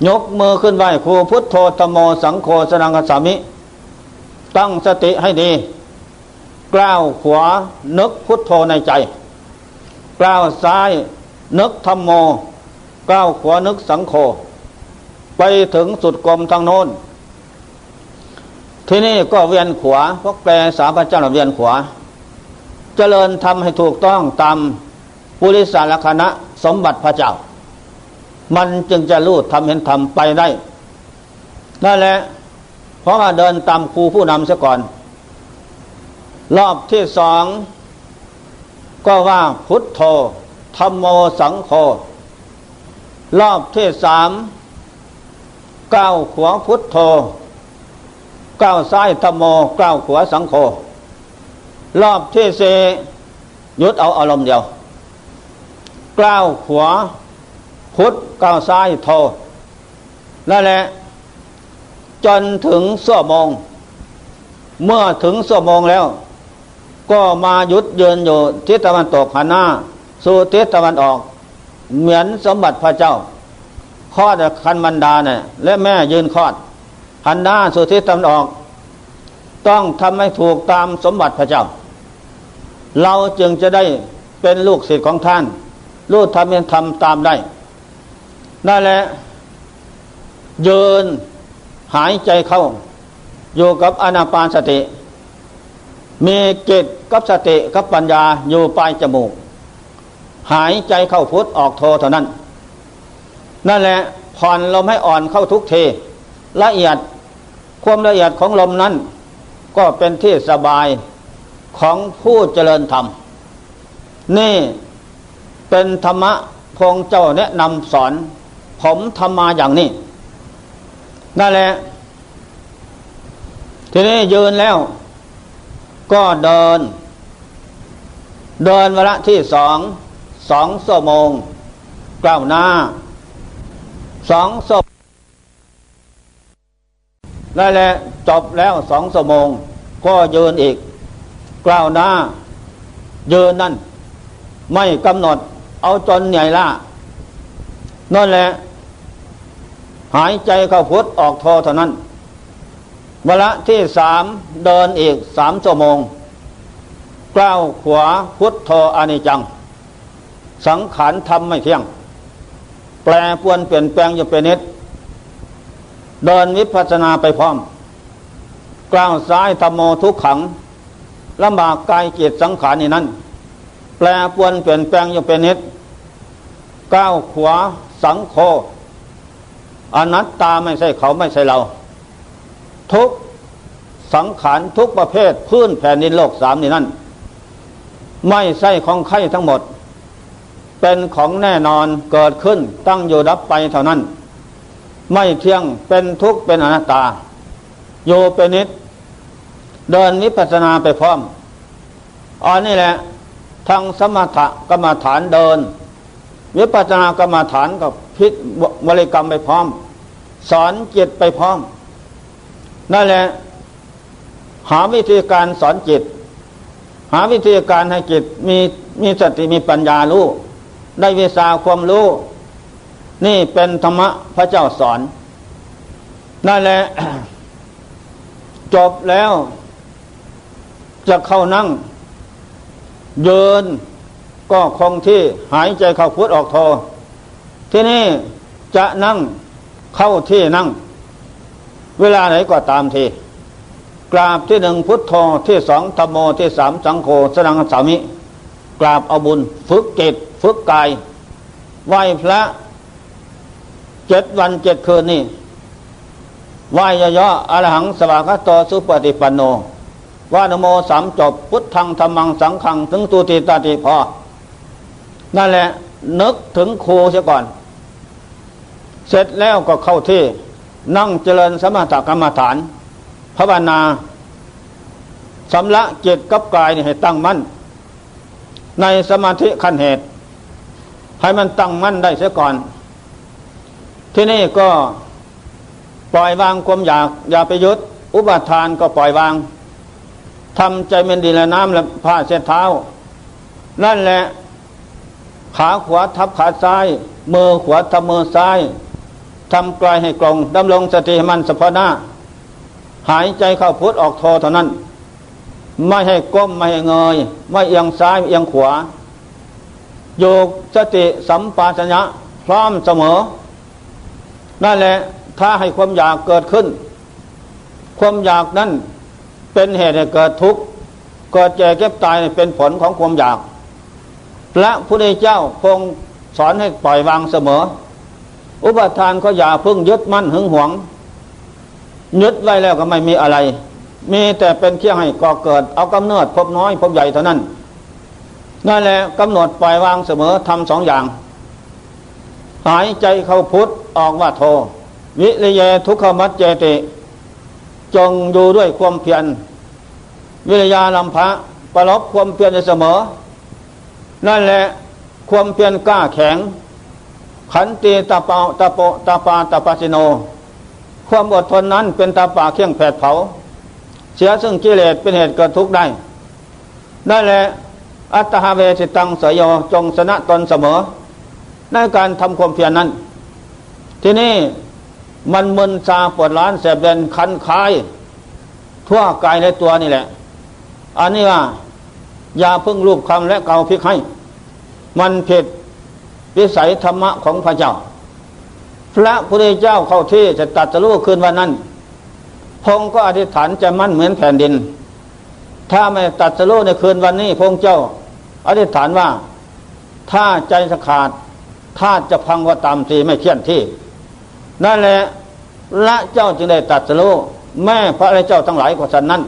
ยกมือขึ้นไหวครูพุทโธธโมสังโฆสนังกสามิ ตั้งสติให้ดี กล้าวขวานึกพุทโธในใจ กล้าวซ้ายนึกธรรมโม กล้าวขวานึกสังโฆ ไปถึงสุดกรมทางโน้น ที่นี่ก็เวียนขวาพวกแปลสาพระเจ้าเวียนขวา เจริญทำให้ถูกต้องตามปุริสารคณะสมบัติพระเจ้า มันจึงจะรู้ทำเห็นทำไปได้นั่นแหละเพราะว่าเดินตามครูผู้นำซะก่อน รอบที่สองก็ว่าพุทโธธรรมโมสังโฆรอบที่สาม ก้าวขวาพุทโธก้าวซ้ายธรรมโมก้าวขวาสังโฆรอบที่เสยุดเอาอารมณ์เดียวก้าวขวาพุทธก้าวซ้ายโทนั่นแหละจนถึงสั่วโมง เมื่อถึงสั่วโมงแล้ว ก็มายุดเยืนอยู่ทิศตะวันตกหันหน้า สู่ทิศตะวันออก เหมือนสมบัติพระเจ้า คลอดคันมันดาเนี่ยและแม่ยืนคลอดหันหน้าสุทิศตะวันออก ต้องทำให้ถูกตามสมบัติพระเจ้า เราจึงจะได้เป็นลูกศิษย์ของท่านลูกทำเป็นทำตามได้นั่นแหละยืนหายใจเข้า อยู่กับอนาปานสติ มีจิตกับสติกับปัญญาอยู่ปลายจมูก หายใจเข้าพุทธออกโทเท่านั้น นั่นแหละผ่อนลมให้อ่อนเข้าทุกเทละเอียดความละเอียดของลมนั้น ก็เป็นที่สบายของผู้เจริญธรรม นี่เป็นธรรมะพงเจ้าแนะนำสอน ผมทำมาอย่างนี้นั่นแหละ ทีนี้ยืนแล้ว ก็เดิน เดินวละที่สองสองชั่วโมงกล่าวหน้า สองชั่วนั่นแหละจบแล้วสองชั่วโมง ก็ยืนอีก กล่าวหน้า ยืนนั่น ไม่กำหนด เอาจนใหญ่ละนั่นแหละ หายใจเข้าพุทธออกโทเท่านั้นเวลาที่สามเดินอีกสามชั่วโมงกล้าวขวาพุทธโทอนิจัง สังขารทำไม่เที่ยง แปลปวนเปลี่ยนแปลงอยู่เป็นนิด เดินวิปัสนาไปพร้อม กล้าวซ้ายธรรมโมทุกขังลำบากกายเกียรติสังขารนี่นั้นแปลปวนเปลี่ยนแปลงอยู่เป็นนิดก้าวขวาสังโฆอนัตตาไม่ใช่เขาไม่ใช่เรา ทุกสังขารทุกประเภทพื้นแผ่นดินโลกสามนี่นั่น ไม่ใช่ของใครทั้งหมด เป็นของแน่นอนเกิดขึ้นตั้งอยู่ดับไปเท่านั้น ไม่เที่ยงเป็นทุกข์เป็นอนัตตา โยเป็นนิด เดินนิพพานาไปพร้อมอันนี้แหละทางสมถกรรมฐานเดิน วิปัสสนากรรมฐานกับพิษบริกรรมไปพร้อม สอนจิตไปพร้อม นั่นแหละ หาวิธีการสอนจิต หาวิธีการให้จิตมีมีสติมีปัญญารู้ ได้วิชาความรู้ นี่เป็นธรรมะพระเจ้าสอน นั่นแหละ จบแล้ว จะเข้านั่งเยินก็คงที่หายใจเข้าพุทออกโทที่นี่จะนั่งเข้าที่นั่ง เวลาไหนก็ตามทีกราบที่หนึ่งพุทโธที่สองธรรมโมที่สามสังโฆสนังสามิ กราบเอาบุญฝึกจิต ฝึกกาย ไหวพระเจ็ดวันเจ็ดคืนนี่ไหวยย่ออรหังสวากาโตสุปฏิปันโนว่านโมสามจบ พุทธังธรรมังสังขัง ถึงตูติตาติพอ นั่นแหละ นึกถึงครูเสียก่อน เสร็จแล้วก็เข้าที่นั่งเจริญสมถกรรมฐานภาวนาสำละจิตกับกายให้ตั้งมั่น ในสมาธิขั้นเหตุ ให้มันตั้งมั่นได้เสียก่อน ที่นี่ก็ปล่อยวางความอยาก อย่าไปยึดอุปทานก็ปล่อยวางทำใจเป็นดินและน้ำและผ้าเช็ดเท้า นั่นแหละ ขาขวาทับขาซ้าย มือขวาทับมือซ้ายทำกลายให้กลงดำรงสติมันสะพนาหายใจเข้าพุทธออกโทเท่านั้น ไม่ให้ก้ม ไม่ให้เงย ไม่เอียงซ้ายเอียงขวา โยกสติสัมปชัญญะพร้อมเสมอ นั่นแหละถ้าให้ความอยากเกิดขึ้น ความอยากนั้นเป็นเหตุให้เกิดทุกข์เกิดแก่เก็บตายเป็นผลของความอยากพระพุทธเจ้าคงสอนให้ปล่อยวางเสมอ อุปทานก็อย่าพึ่งยึดมั่นหึงหวงยึดไว้แล้วก็ไม่มีอะไร มีแต่เป็นเที่ยงให้ก่อเกิด เอากำเนิดพบน้อยพบใหญ่เท่านั้น นั่นแหละกำหนดปล่อยวางเสมอทำสองอย่าง หายใจเข้าพุทธออกว่าโท วิริยะทุกขมัจเจติ จงอยู่ด้วยความเพียรวิริยาลำพะประลบความเพียรเสมอ นั่นแหละความเพียรกล้าแข็ง ขันตีตาเปาตาโปตาปาตาปาสิโน ความอดทนนั้นเป็นตาป่าเคี่ยงแผดเผา เสียซึ่งกิเลสเป็นเหตุเกิดทุกข์ได้นั่นแหละ อัตหาเวสิตังสยโยจงชนะตนเสมอ ในการทำความเพียรนั้น ที่นี่มันมึนซาปวดร้านแสบเด่นคันคาย ทั่วกายในตัวนี่แหละ อันนี้ว่าอย่าพึ่งรูปคำและเกาพิกให้ มันผิดวิสัยธรรมะของพระเจ้า พระพุทธเจ้าเข้าที่จะตัดจะรู้คืนวันนั้น พงก็อธิษฐานจะมั่นเหมือนแผ่นดิน ถ้าไม่ตัดจะรู้ในคืนวันนี้พงเจ้า อธิษฐานว่า ถ้าใจสขาดถ้าจะพังก็ตามทีไม่เที่ยนที่ นั่นแหละละเจ้าจึงได้ตัดสู้แม่พระอริเจ้าทั้งหลายกว่าฉันนั้น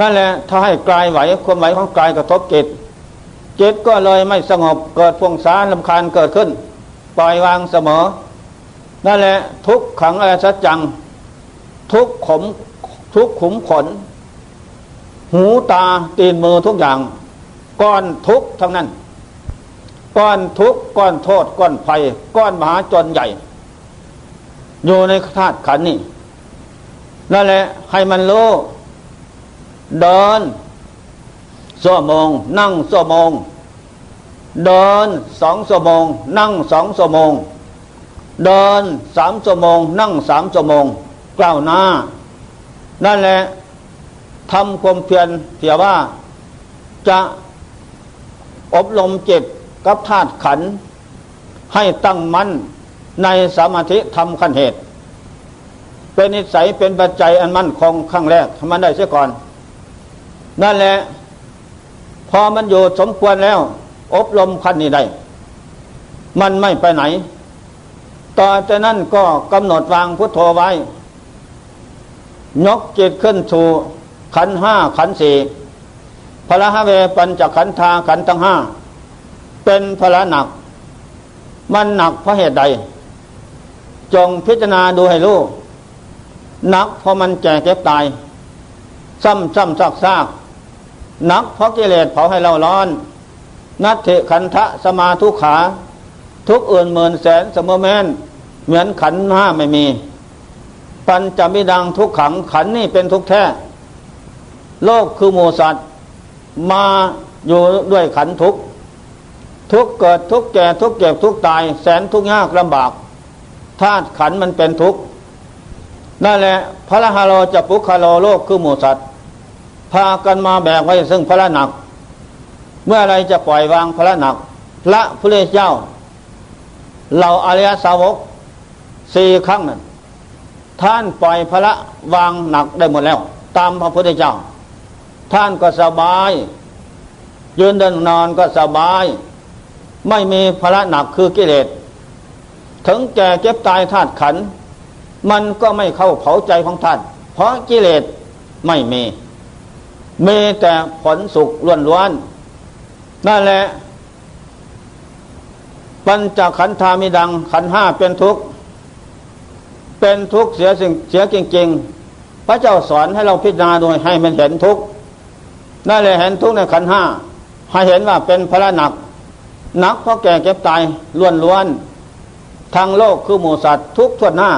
นั่นแหละถ้าให้กลายไหวความไหวของกายกระทบจิตจิตก็เลยไม่สงบเกิดพวงสารลำคาญเกิดขึ้น ปล่อยวางเสมอ นั่นแหละทุกขังอะไรสัจจัง ทุกขมทุกขุมขน หูตาตีนมือทุกอย่าง ก้อนทุกทั้งนั้น ก้อนทุกก้อนโทษ ก้อนภัย ก้อนมหาจนใหญ่ อยู่ในธาตุขันนี่นั่นแหละให้มันโลเดินสั่วโมง นั่งสั่วโมง เดินสองสั่วโมง นั่งสองสั่วโมง เดินสามสั่วโมง นั่งสามสั่วโมงกล่าวหน้า นั่นแหละทำความเพียรเพียว่าจะ อบรมจิตกับธาตุขัน ให้ตั้งมั่นในสมาธิทำขั้นเหตุ เป็นนิสัยเป็นปัจจัยอันมั่นคงขั้งแรกทำมันได้เสียก่อน นั่นแหละ พอมันอยู่สมควรแล้ว อบรมขั้นนี้ได้มันไม่ไปไหน ต่อจากนั้นก็กำหนดวางพุทโธไว้ ยกจิตขึ้นสู่ขันห้าขันสี่ พระหเวปัญจขันธาขันทั้งห้าเป็นภาระหนัก มันหนักเพราะเหตุใด จงพิจารณาดูให้รู้หนักเพราะมันแก่เก็บตาย ซ้ำซ้ำซากซากหนักเพราะกิเลสเผาให้เราร้อน นัตถิขันทะสมาทุขา ทุกอื่นหมื่นแสนสมมแมนเหมือนขันห้าไม่มี ปัญจมิดังทุกขังขันนี่เป็นทุกแท้ โลกคือหมูสัตว์ มาอยู่ด้วยขันทุกทุกเกิดทุกแก่ทุกเก็บทุกตาย แสนทุกยากลำบากธาตุขันมันเป็นทุกนั่นแหละพระฮาโลจะปุคาโลโลกคือหมูสัตว์พากันมาแบกไว้ซึ่งพระหนัก เมื่อไรจะปล่อยวางพระหนัก พระพุทธเจ้าเหล่าอริยสาวกสี่ครั้งนั้นท่านปล่อยพระวางหนักได้หมดแล้ว ตามพระพุทธเจ้า ท่านก็สบาย ยืนเดินนอนก็สบาย ไม่มีภาระหนักคือกิเลสถึงแก่เจ็บตายธาตุขัน มันก็ไม่เข้าเผาใจของท่าน เพราะกิเลสไม่มีมีแต่ผลสุขล้วนล้วนนั่นแหละ ปัญจขันธามิดังขันห้าเป็นทุกข์เป็นทุกข์เสียสิ่งเสียจริงๆ พระเจ้าสอนให้เราพิจารณาโดยให้มันเห็นทุกข์ นั่นแหละเห็นทุกในขันห้าให้เห็นว่าเป็นพระหนักหนักเพราะแก่เก็บตายล้วนล้วนทางโลกคือหมูสัตว์ทุกทวดหน้า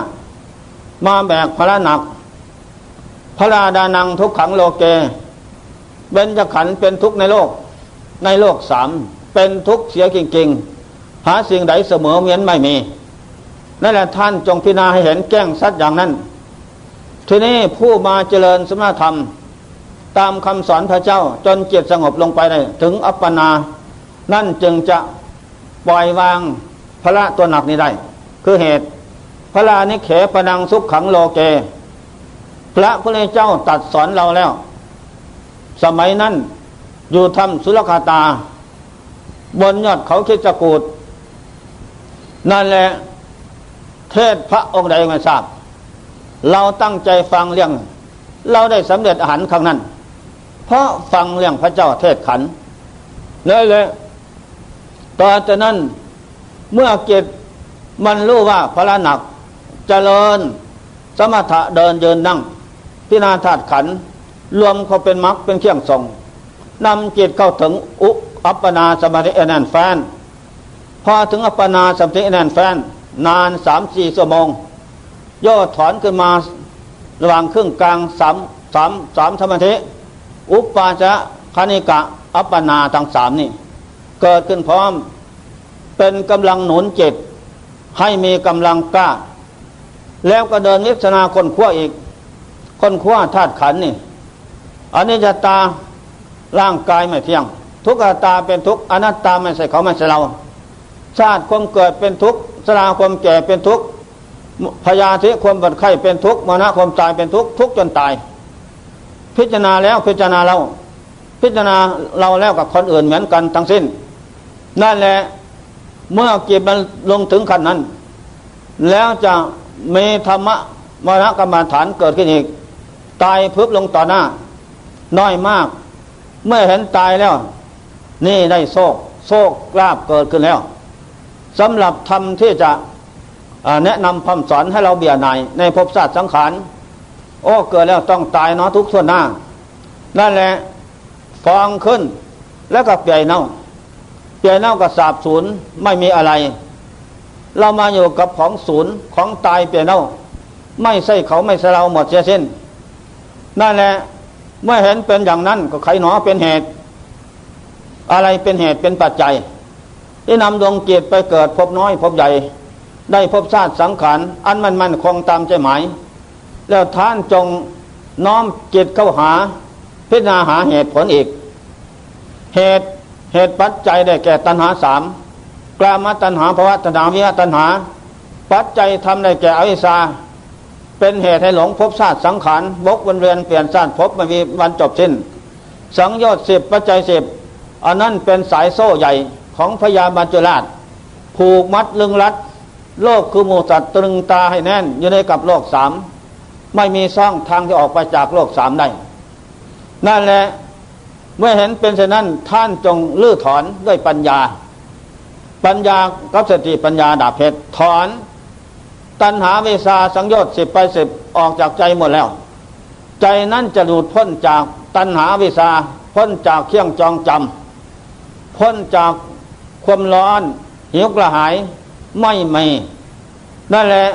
มาแบกพระหนัก พระราดานังทุกขังโลเกเบญจขันเป็นทุกในโลก ในโลกสามเป็นทุกเสียจริงๆ หาสิ่งใดเสมอเหมือนไม่มีนั่นแหละท่านจงพิจารณาให้เห็นแก้งสัตว์อย่างนั้น ทีนี้ผู้มาเจริญสมณธรรม ตามคำสอนพระเจ้าจนจิตสงบลงไปได้ถึงอัปปนา นั่นจึงจะปล่อยวางพระตัวหนักนี้ได้ คือเหตุพระลานิเขปนังสุขขังโลเก พระพุทธเจ้าตัดสอนเราแล้ว สมัยนั้นอยู่ทำสุรคาตา บนยอดเขาคิดจกูดนั่นแหละเทศพระองค์ใดไม่ทราบ เราตั้งใจฟังเรื่อง เราได้สำเร็จอาหารครั้งนั้น เพราะฟังเรื่องพระเจ้าเทศขันนั่นแหละต่อจากนั้นเมื่อเกิดมันรู้ว่าพระหนักจเจริญ สมถะเดินเยินนั่งพินาธาตุขัน รวมเขาเป็นมรรคเป็นเครื่องทรงนำจิตเข้าถึงอุอัปปนาสมาธิแอนนแฟน พอถึงอัปปนาสมาธิแอนนแฟน นานสามสี่ชั่วโมงย่อถอนขึ้นมาระหว่างครึ่งกลางสามสามสามสมาธิ อุปปาจะคณิกะ อัปปนาทั้งสามนี่ เกิดขึ้นพร้อม เป็นกำลังหนุนจิตให้มีกำลังกล้า แล้วก็เดินวิจนาคนขั้วอีก คนขั้วธาตุขันนี่อันนี้จะตาร่างกายไม่เที่ยง ทุกขตาเป็นทุกอนัตตาไม่ใช่เขาไม่ใช่เรา ชาติความเกิดเป็นทุกสลาความแก่เป็นทุกพยาธิความบัดไข้เป็นทุกมรณะความตายเป็นทุกทุกจนตาย พิจารณาแล้วพิจารณาเรา พิจารณาเราแล้วกับคนอื่นเหมือนกันทั้งสิ้น นั่นแหละเมื่อจิตมันลงถึงขั้นนั้น แล้วจะมีธรรมะมรณะกรรมฐานเกิดขึ้นอีก ตายพึบลงต่อหน้า น้อยมาก เมื่อเห็นตายแล้ว นี่ได้โชคโชคลาบเกิดขึ้นแล้วสำหรับธรรมที่จะแนะนำคำสอนให้เราเบียดนายในภพชาติสังขาร โอ้เกิดแล้วต้องตายเนาะทุกส่วนหน้า นั่นแหละฟองขึ้น แล้วก็เปียเน่าเปียเน่าก็สาบศูนย์ไม่มีอะไร เรามาอยู่กับของศูนย์ของตายเปียเน่า ไม่ใช่เขาไม่ใช่เราหมดเสียสิ้นนั่นแหละเมื่อเห็นเป็นอย่างนั้นก็ใครหนอเป็นเหตุ อะไรเป็นเหตุเป็นปัจจัย ที่นำดวงจิตไปเกิดพบน้อยพบใหญ่ ได้พบชาติสังขารอันมันมันคงตามใจหมาย แล้วท่านจงน้อมจิตเข้าหา พิจารณาหาเหตุผลอีก เหตุเหตุปัจจัยได้แก่ตัณหาสามกลามตัณหาภาวะตัณหาวิหตัณหา ปัจจัยทำได้แก่อวิชชาเป็นเหตุให้หลงพบชาติสังขารบกวนเวียนเปลี่ยนชาติพบไม่มีวันจบสิ้น สังโยชน์สิบปัจจัยสิบอันนั้นเป็นสายโซ่ใหญ่ของพญาบัญจุราชผูกมัดลึงรัด โลกคือหมูสัตว์ตรึงตาให้แน่นอยู่ในกับโลกสาม ไม่มีซ่องทางที่ออกไปจากโลกสามได้ นั่นแหละเมื่อเห็นเป็นเช่นนั้นท่านจงลื้อถอนด้วยปัญญา ปัญญากับสติปัญญาดาบเพชรถอน ตัณหาเวสาสังโยชน์สิบไปสิบออกจากใจหมดแล้ว ใจนั้นจะหลุดพ้นจากตัณหาเวสาพ้นจากเครื่องจองจำพ้นจากความร้อนหิวกระหายไม่ไม่นั่นแหละ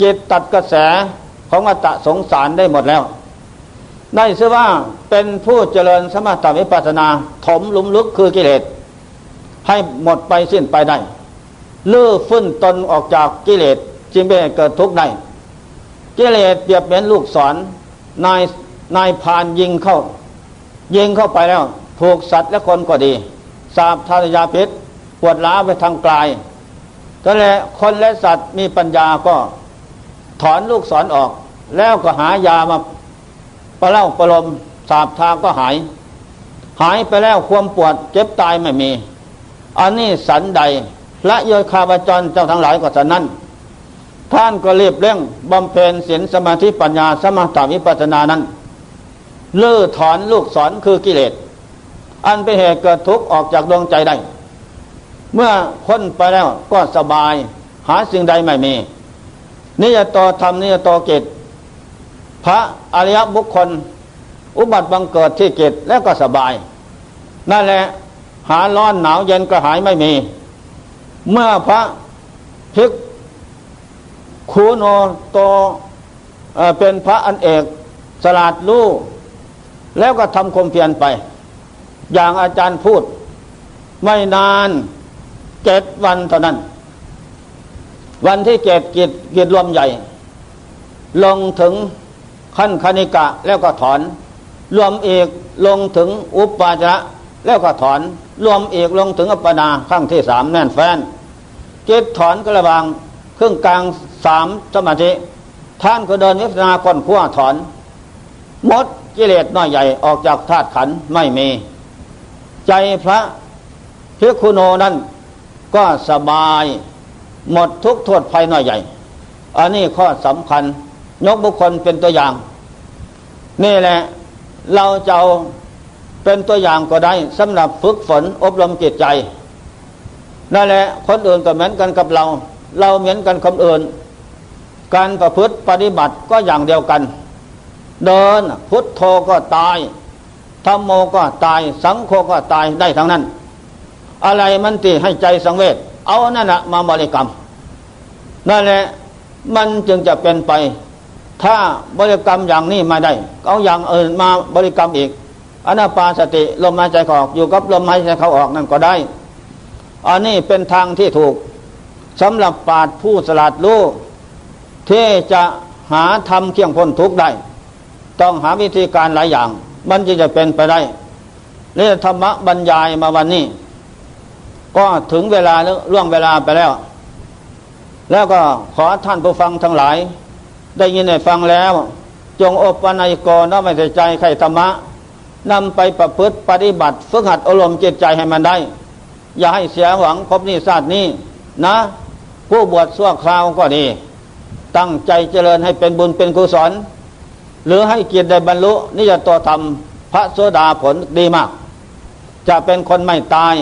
จิตตัดกระแส ของอัตสงสารได้หมดแล้ว ได้ชื่อว่าเป็นผู้เจริญสมถะวิปัสนาถมลุมลึกคือกิเลสให้หมดไปสิ้นไปได้ลื้อฟื้นตนออกจากกิเลสจึงเป็นเกิดทุกข์ได้กิเลสเปรียบเหมือนลูกศรนายนายพานยิงเข้า ยิงเข้าไปแล้ว ถูกสัตว์และคนก็ดี สาบทารยาพิษปวดล้าไปทางกลายก็แหละคนและสัตว์มีปัญญาก็ ถอนลูกศรอออก แล้วก็หายามาประเล่าประลมสาบทาก็หาย หายไปแล้วความปวดเจ็บตายไม่มี อันนี้สันใดละโยคาบจรเจ้าทั้งหลายก็สันนั้น ท่านก็เรียบเร่งบำเพ็ญศีลสมาธิปัญญาสมาธิวิปัสสนานั้นเลื้อถอนลูกศรคือกิเลส อันเป็นเหตุเกิดทุกข์ออกจากดวงใจได้ เมื่อพ้นไปแล้วก็สบาย หาสิ่งใดไม่มี นิยตธรรมนิยตเกตพระอริยบุคคล อุบัติบังเกิดที่เกตแล้วก็สบาย นั่นแหละหาร้อนหนาวเย็นกระหายไม่มี เมื่อพระพิกคูโนโตเป็นพระอันเอกสลาดลู่แล้วก็ทำคมเพียรไป อย่างอาจารย์พูด ไม่นานเจ็ดวันเท่านั้น วันที่เจ็ดกิจกิจรวมใหญ่ ลงถึงขั้นคณิกะแล้วก็ถอน รวมเอกลงถึงอุปปาจระแล้วก็ถอน รวมเอกลงถึงอัปปนาขั้งที่สามแน่นแฟนเจ็ดถอนกระบางครึ่องกลางสามสมาธิท่านก็เดินวิปัสนาก่อนขั้วถอนมดกิเลสน้อยใหญ่ออกจากธาตุขันไม่มี ใจพระพิคุโนนั้นก็สบาย หมดทุกโทษภัยน้อยใหญ่ อันนี้ข้อสำคัญ ยกบุคคลเป็นตัวอย่าง นี่แหละ เราจะเอาเป็นตัวอย่างก็ได้สำหรับฝึกฝนอบรมจิตใจนั่นแหละคนอื่นก็เหมือนกันกับเรา เราเหมือนกันคนอื่น การประพฤติปฏิบัติก็อย่างเดียวกัน เดินพุทโธก็ตายธรรมโมก็ตาย สังโฆก็ตายได้ทั้งนั้น อะไรมันตีให้ใจสังเวช เอานั่นแหะมาบริกรรม นั่นแหละมันจึงจะเป็นไป ถ้าบริกรรมอย่างนี้มาได้ เอาอย่างอื่นมาบริกรรมอีกอนาปาสติลมหายใจออกอยู่กับลมหายใจเขาออกนั่นก็ได้ อันนี้เป็นทางที่ถูกสำหรับปาดผู้สลัดรู้ที่จะหาทำเคียงพ้นทุกได้ ต้องหาวิธีการหลายอย่าง มันจะจะเป็นไปได้เรื่องธรรมะบรรยายมาวันนี้ ก็ถึงเวลาล่วงเวลาไปแล้ว แล้วก็ขอท่านผู้ฟังทั้งหลาย ได้ยินได้ฟังแล้ว จงอบปนัยกรน้อไม่ใส่ใจใครธรรมะนำไปประพฤติปฏิบัติฝึกหัดอารมณ์จิตใจให้มันได้ อย่าให้เสียหวังพบนี้ชาตินี้นะ ผู้บวชสั่วคราวก็ดี ตั้งใจเจริญให้เป็นบุญเป็นกุศลหรือให้เกียรติได้บรรลุนิยตัวธรรม พระโสดาผลดีมาก จะเป็นคนไม่ตาย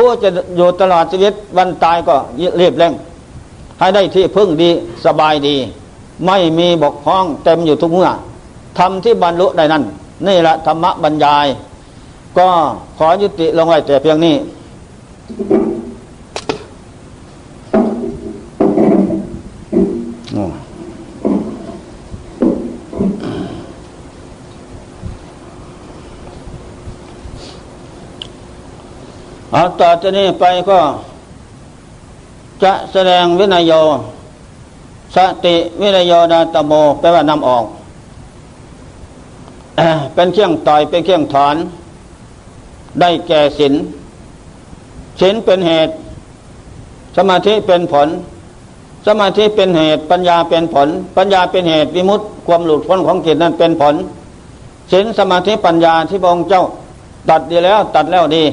ผู้จะอยู่ตลอดชีวิตวันตายก็เรียบเร่ง ให้ได้ที่พึ่งดีสบายดี ไม่มีบกพร่องเต็มอยู่ทุกเมื่อทำที่บรรลุได้นั่นนี่แหละธรรมะบรรยาย ก็ขอยุติลงไว้แต่เพียงนี้ เอาต่อจากนี้ไปก็ จะแสดงวินัยโย สติวินัยโยดาตโมแปลว่านำออก เป็นเครื่องต่อยเป็นเครื่องถอน ได้แก่ศีลศีลเป็นเหตุ สมาธิเป็นผล สมาธิเป็นเหตุ ปัญญาเป็นผล ปัญญาเป็นเหตุวิมุตติความหลุดพ้นของจิตนั้นเป็นผลศีลสมาธิปัญญาที่พระองค์เจ้าตัดดีแล้วตัดแล้วดี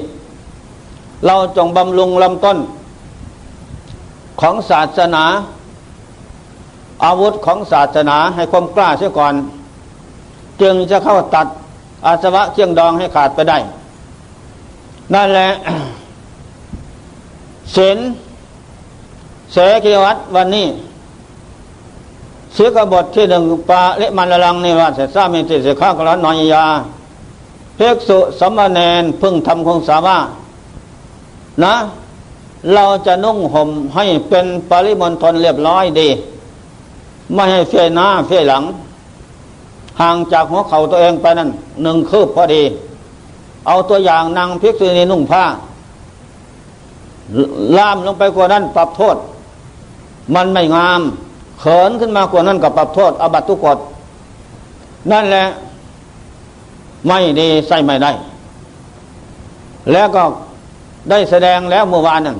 เราจงบำรุงลำต้น ของศาสนา อาวุธของศาสนาให้ความกล้าเสียก่อน จึงจะเข้าตัดอาสวะเชียงดองให้ขาดไปได้ นั่นแหละเสนเสกิวัตวันนี้เสือกบทที่หนึ่งปาเลมันละลังในวัดเสซามีติเสข้ากรนนอยยาเพกสุสมณเณรพึ่งทำคงสาวา นะ เราจะนุ่งห่มให้เป็นปริมณฑลเรียบร้อยดี ไม่ให้เฟียหน้าเฟียหลัง ห่างจากหัวเข่าตัวเองไปนั่นหนึ่งคืบพอดี เอาตัวอย่างนางภิกษุณีนุ่งผ้า ล่ามลงไปกว่านั้นปรับโทษ มันไม่งาม เขินขึ้นมากว่านั้นกับปรับโทษ อบัตทุกฎนั่นแหละไม่ดีใส่ไม่ได้ แล้วก็ ได้แสดงแล้วเมื่อวานนั้น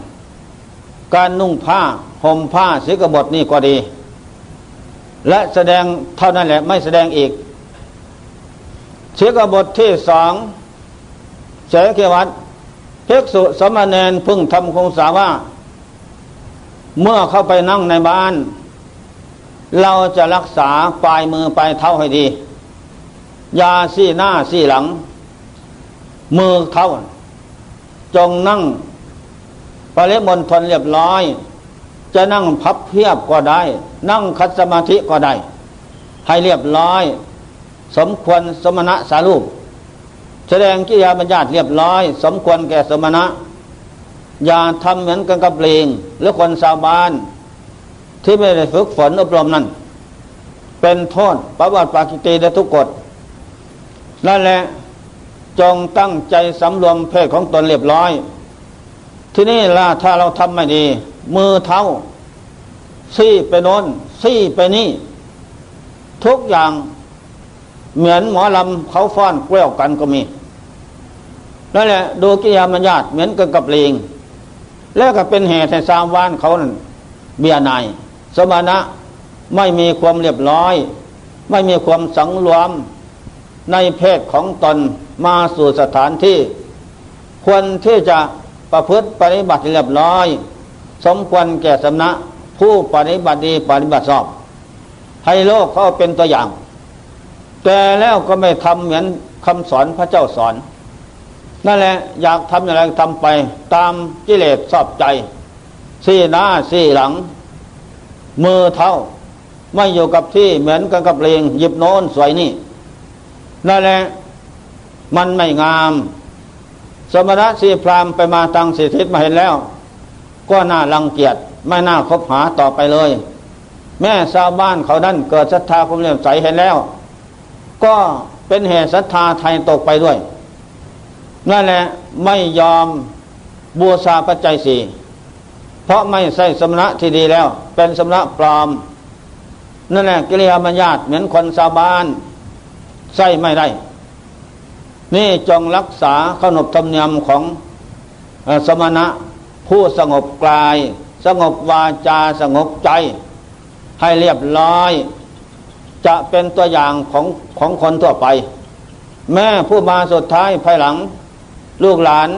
การนุ่งผ้าห่มผ้าสีกบทนี่ก็ดี และแสดงเท่านั้นแหละไม่แสดงอีกเสียกบทที่สองเสกวัตเภิกษุสมณเณรพึ่งทำคงสาว่า เมื่อเข้าไปนั่งในบ้าน เราจะรักษาปลายมือปลายเท้าให้ดี ยาซี่หน้าซี่หลัง มือเท้า จงนั่งปริมณฑลเรียบร้อย จะนั่งพับเพียบก็ได้ นั่งคัดสมาธิก็ได้ ให้เรียบร้อย สมควรสมณะสารูป แสดงกิยาบัญญัติเรียบร้อย สมควรแก่สมณะ อย่าทำเหมือนกันกับเลงหรือคนชาวบ้าน ที่ไม่ได้ฝึกฝนอบรมนั้น เป็นโทษประวัติปากิตีและทุกกฎนั่นแหละ จงตั้งใจสำรวมเพศของตนเรียบร้อย ที่นี่ล่ะถ้าเราทำไม่ดี มือเท้า ซี่ไปโน้น ซี่ไปนี่ ทุกอย่างเหมือนหมอลำเขาฟ้อนแกล้วกันก็มีนั่นแหละดูกิยามัญญาตเหมือนกันกับเลงแล้วก็เป็นเหตุให้สามวานเขานั่นเบียนายสมณะไม่มีความเรียบร้อย ไม่มีความสังรวมในเพศของตน มาสู่สถานที่ ควรที่จะประพฤติปฏิบัติเรียบร้อย สมควรแก่สำนักผู้ปฏิบัติดีปฏิบัติชอบ ให้โลกเขาเป็นตัวอย่าง แต่แล้วก็ไม่ทำเหมือนคำสอนพระเจ้าสอน นั่นแหละอยากทำอย่างไรทำไป ตามกิเลสชอบใจสี่หน้าสี่หลัง มือเท้าไม่อยู่กับที่เหมือนกันกับเลงหยิบโน้นสวยนี่นั่นแหละ มันไม่งาม สมณะสีพรามไปมาตังสิทธิมาเห็นแล้ว ก็น่ารังเกียจไม่น่าคบหาต่อไปเลย แม่ชาวบ้านเขานั่นเกิดศรัทธาความเลื่อมใสเห็นแล้ว ก็เป็นเหตุศรัทธาไทยตกไปด้วยนั่นแหละไม่ยอมบูชาปัจจัยสี่เพราะไม่ใช่สมณะที่ดีแล้ว เป็นสมณะปลอม นั่นแหละกิริยามญาตเหมือนคนชาวบ้านใช่ไม่ได้ นี่จงรักษาขนบธรรมเนียมของสมณะ ผู้สงบกาย สงบวาจาสงบใจ ให้เรียบร้อย จะเป็นตัวอย่างของของคนทั่วไป แม่ผู้มาสุดท้ายภายหลัง ลูกหลาน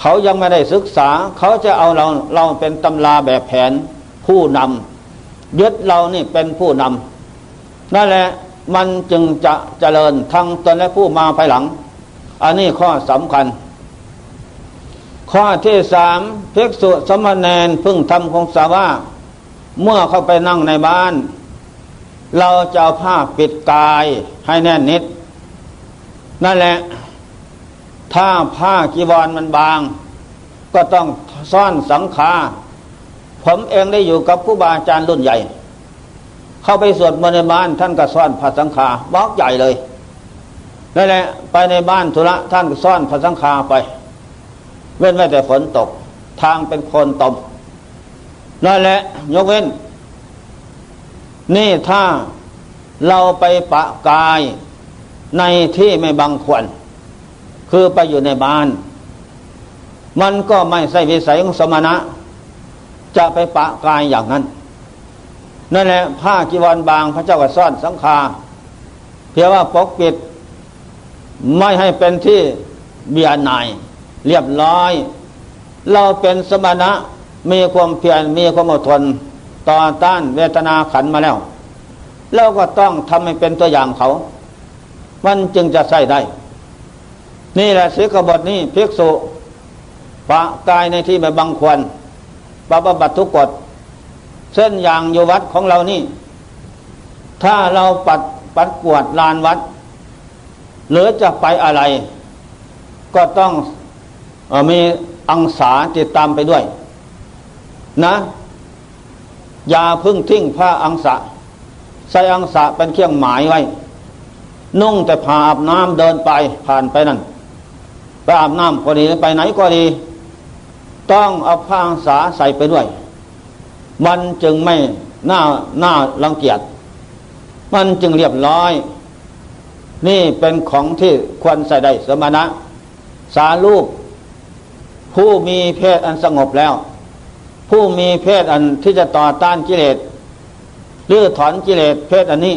เขายังไม่ได้ศึกษา เขาจะเอาเราเราเป็นตำราแบบแผนผู้นำยึดเรานี่เป็นผู้นำนั่นแหละ มันจึงจะเจริญทั้งตนและผู้มาภายหลัง อันนี้ข้อสำคัญ ข้อที่สามภิกษุสมณเณรพึ่งทำคงสาว่าเมื่อเข้าไปนั่งในบ้าน เราจะเอาผ้าปิดกายให้แน่นนิด นั่นแหละ ถ้าผ้ากีวรมันบาง ก็ต้องซ่อนสังขา ผมเองได้อยู่กับผู้บาอาจารย์รุ่นใหญ่ เข้าไปสวดมนต์ในบ้าน ท่านก็ซ่อนพระสังฆาบล็อกใหญ่เลยนั่นแหละไปในบ้านธุระท่านก็ซ่อนพระสังฆาไป เว้นไว้แต่ฝนตก ทางเป็นคนตมนั่นแหละ ยกเว้น นี่ถ้าเราไปปะกายในที่ไม่บังควร คือไปอยู่ในบ้าน มันก็ไม่ใช่วิสัยของสมณะ จะไปปะกายอย่างนั้น นั่นแหละผ้ากีวรบางพระเจ้าก็ซ่อนสังฆาเพียงว่าปกปิดไม่ให้เป็นที่เบียนายเรียบร้อย เราเป็นสมณะมีความเพียรมีความอดทน ต่อต้านเวทนาขันมาแล้ว เราก็ต้องทำให้เป็นตัวอย่างเขา มันจึงจะใส่ได้ นี่แหละสิกบทนี้ภิกษุปะกายในที่ไม่บังควรปะปบัตทุกกฎ เส้นอย่างอยู่วัดของเรานี่ ถ้าเราปัดปัดกวดลานวัด หรือจะไปอะไร ก็ต้องอมีอังสาติดตามไปด้วย นะอย่าพึ่งทิ้งผ้าอังสะ ใส่อังสะเป็นเครื่องหมายไว้ นุ่งแต่ผาอาบน้ำเดินไปผ่านไปนั่นไปอาบน้ำก็ดีไปไหนก็ดี ต้องเอาผ้าอังสาใส่ไปด้วย มันจึงไม่น่าน่ารังเกียจมันจึงเรียบร้อย นี่เป็นของที่ควรใส่ได้สมณะ สาลูกผู้มีเพศอันสงบแล้ว ผู้มีเพศอันที่จะต่อต้านกิเลสหรือถอนกิเลสเพศอันนี้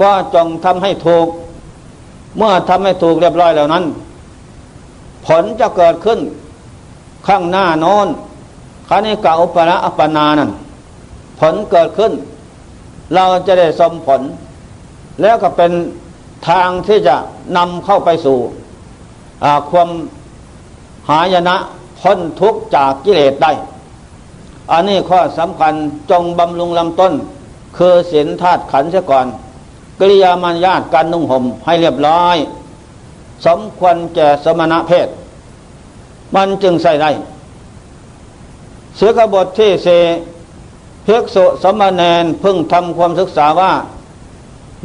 ก็จงทำให้ถูก เมื่อทำให้ถูกเรียบร้อยแล้วนั้น ผลจะเกิดขึ้นข้างหน้าโน้น คณิกาอุปละอัปนานั้นผลเกิดขึ้น เราจะได้สมผล แล้วก็เป็นทางที่จะนำเข้าไปสู่ความหายนะพ้นทุกจากกิเลสได้ อันนี้ข้อสำคัญจงบำรุงลำต้น คือศีลธาตุขันเสียก่อนกิริยามัญญาตการนุ่งห่มให้เรียบร้อย สมควรแก่สมณะเพศ มันจึงใส่ได้ เสกบทที่เสเพิกสุสมณเณรพึ่งทำความศึกษาว่า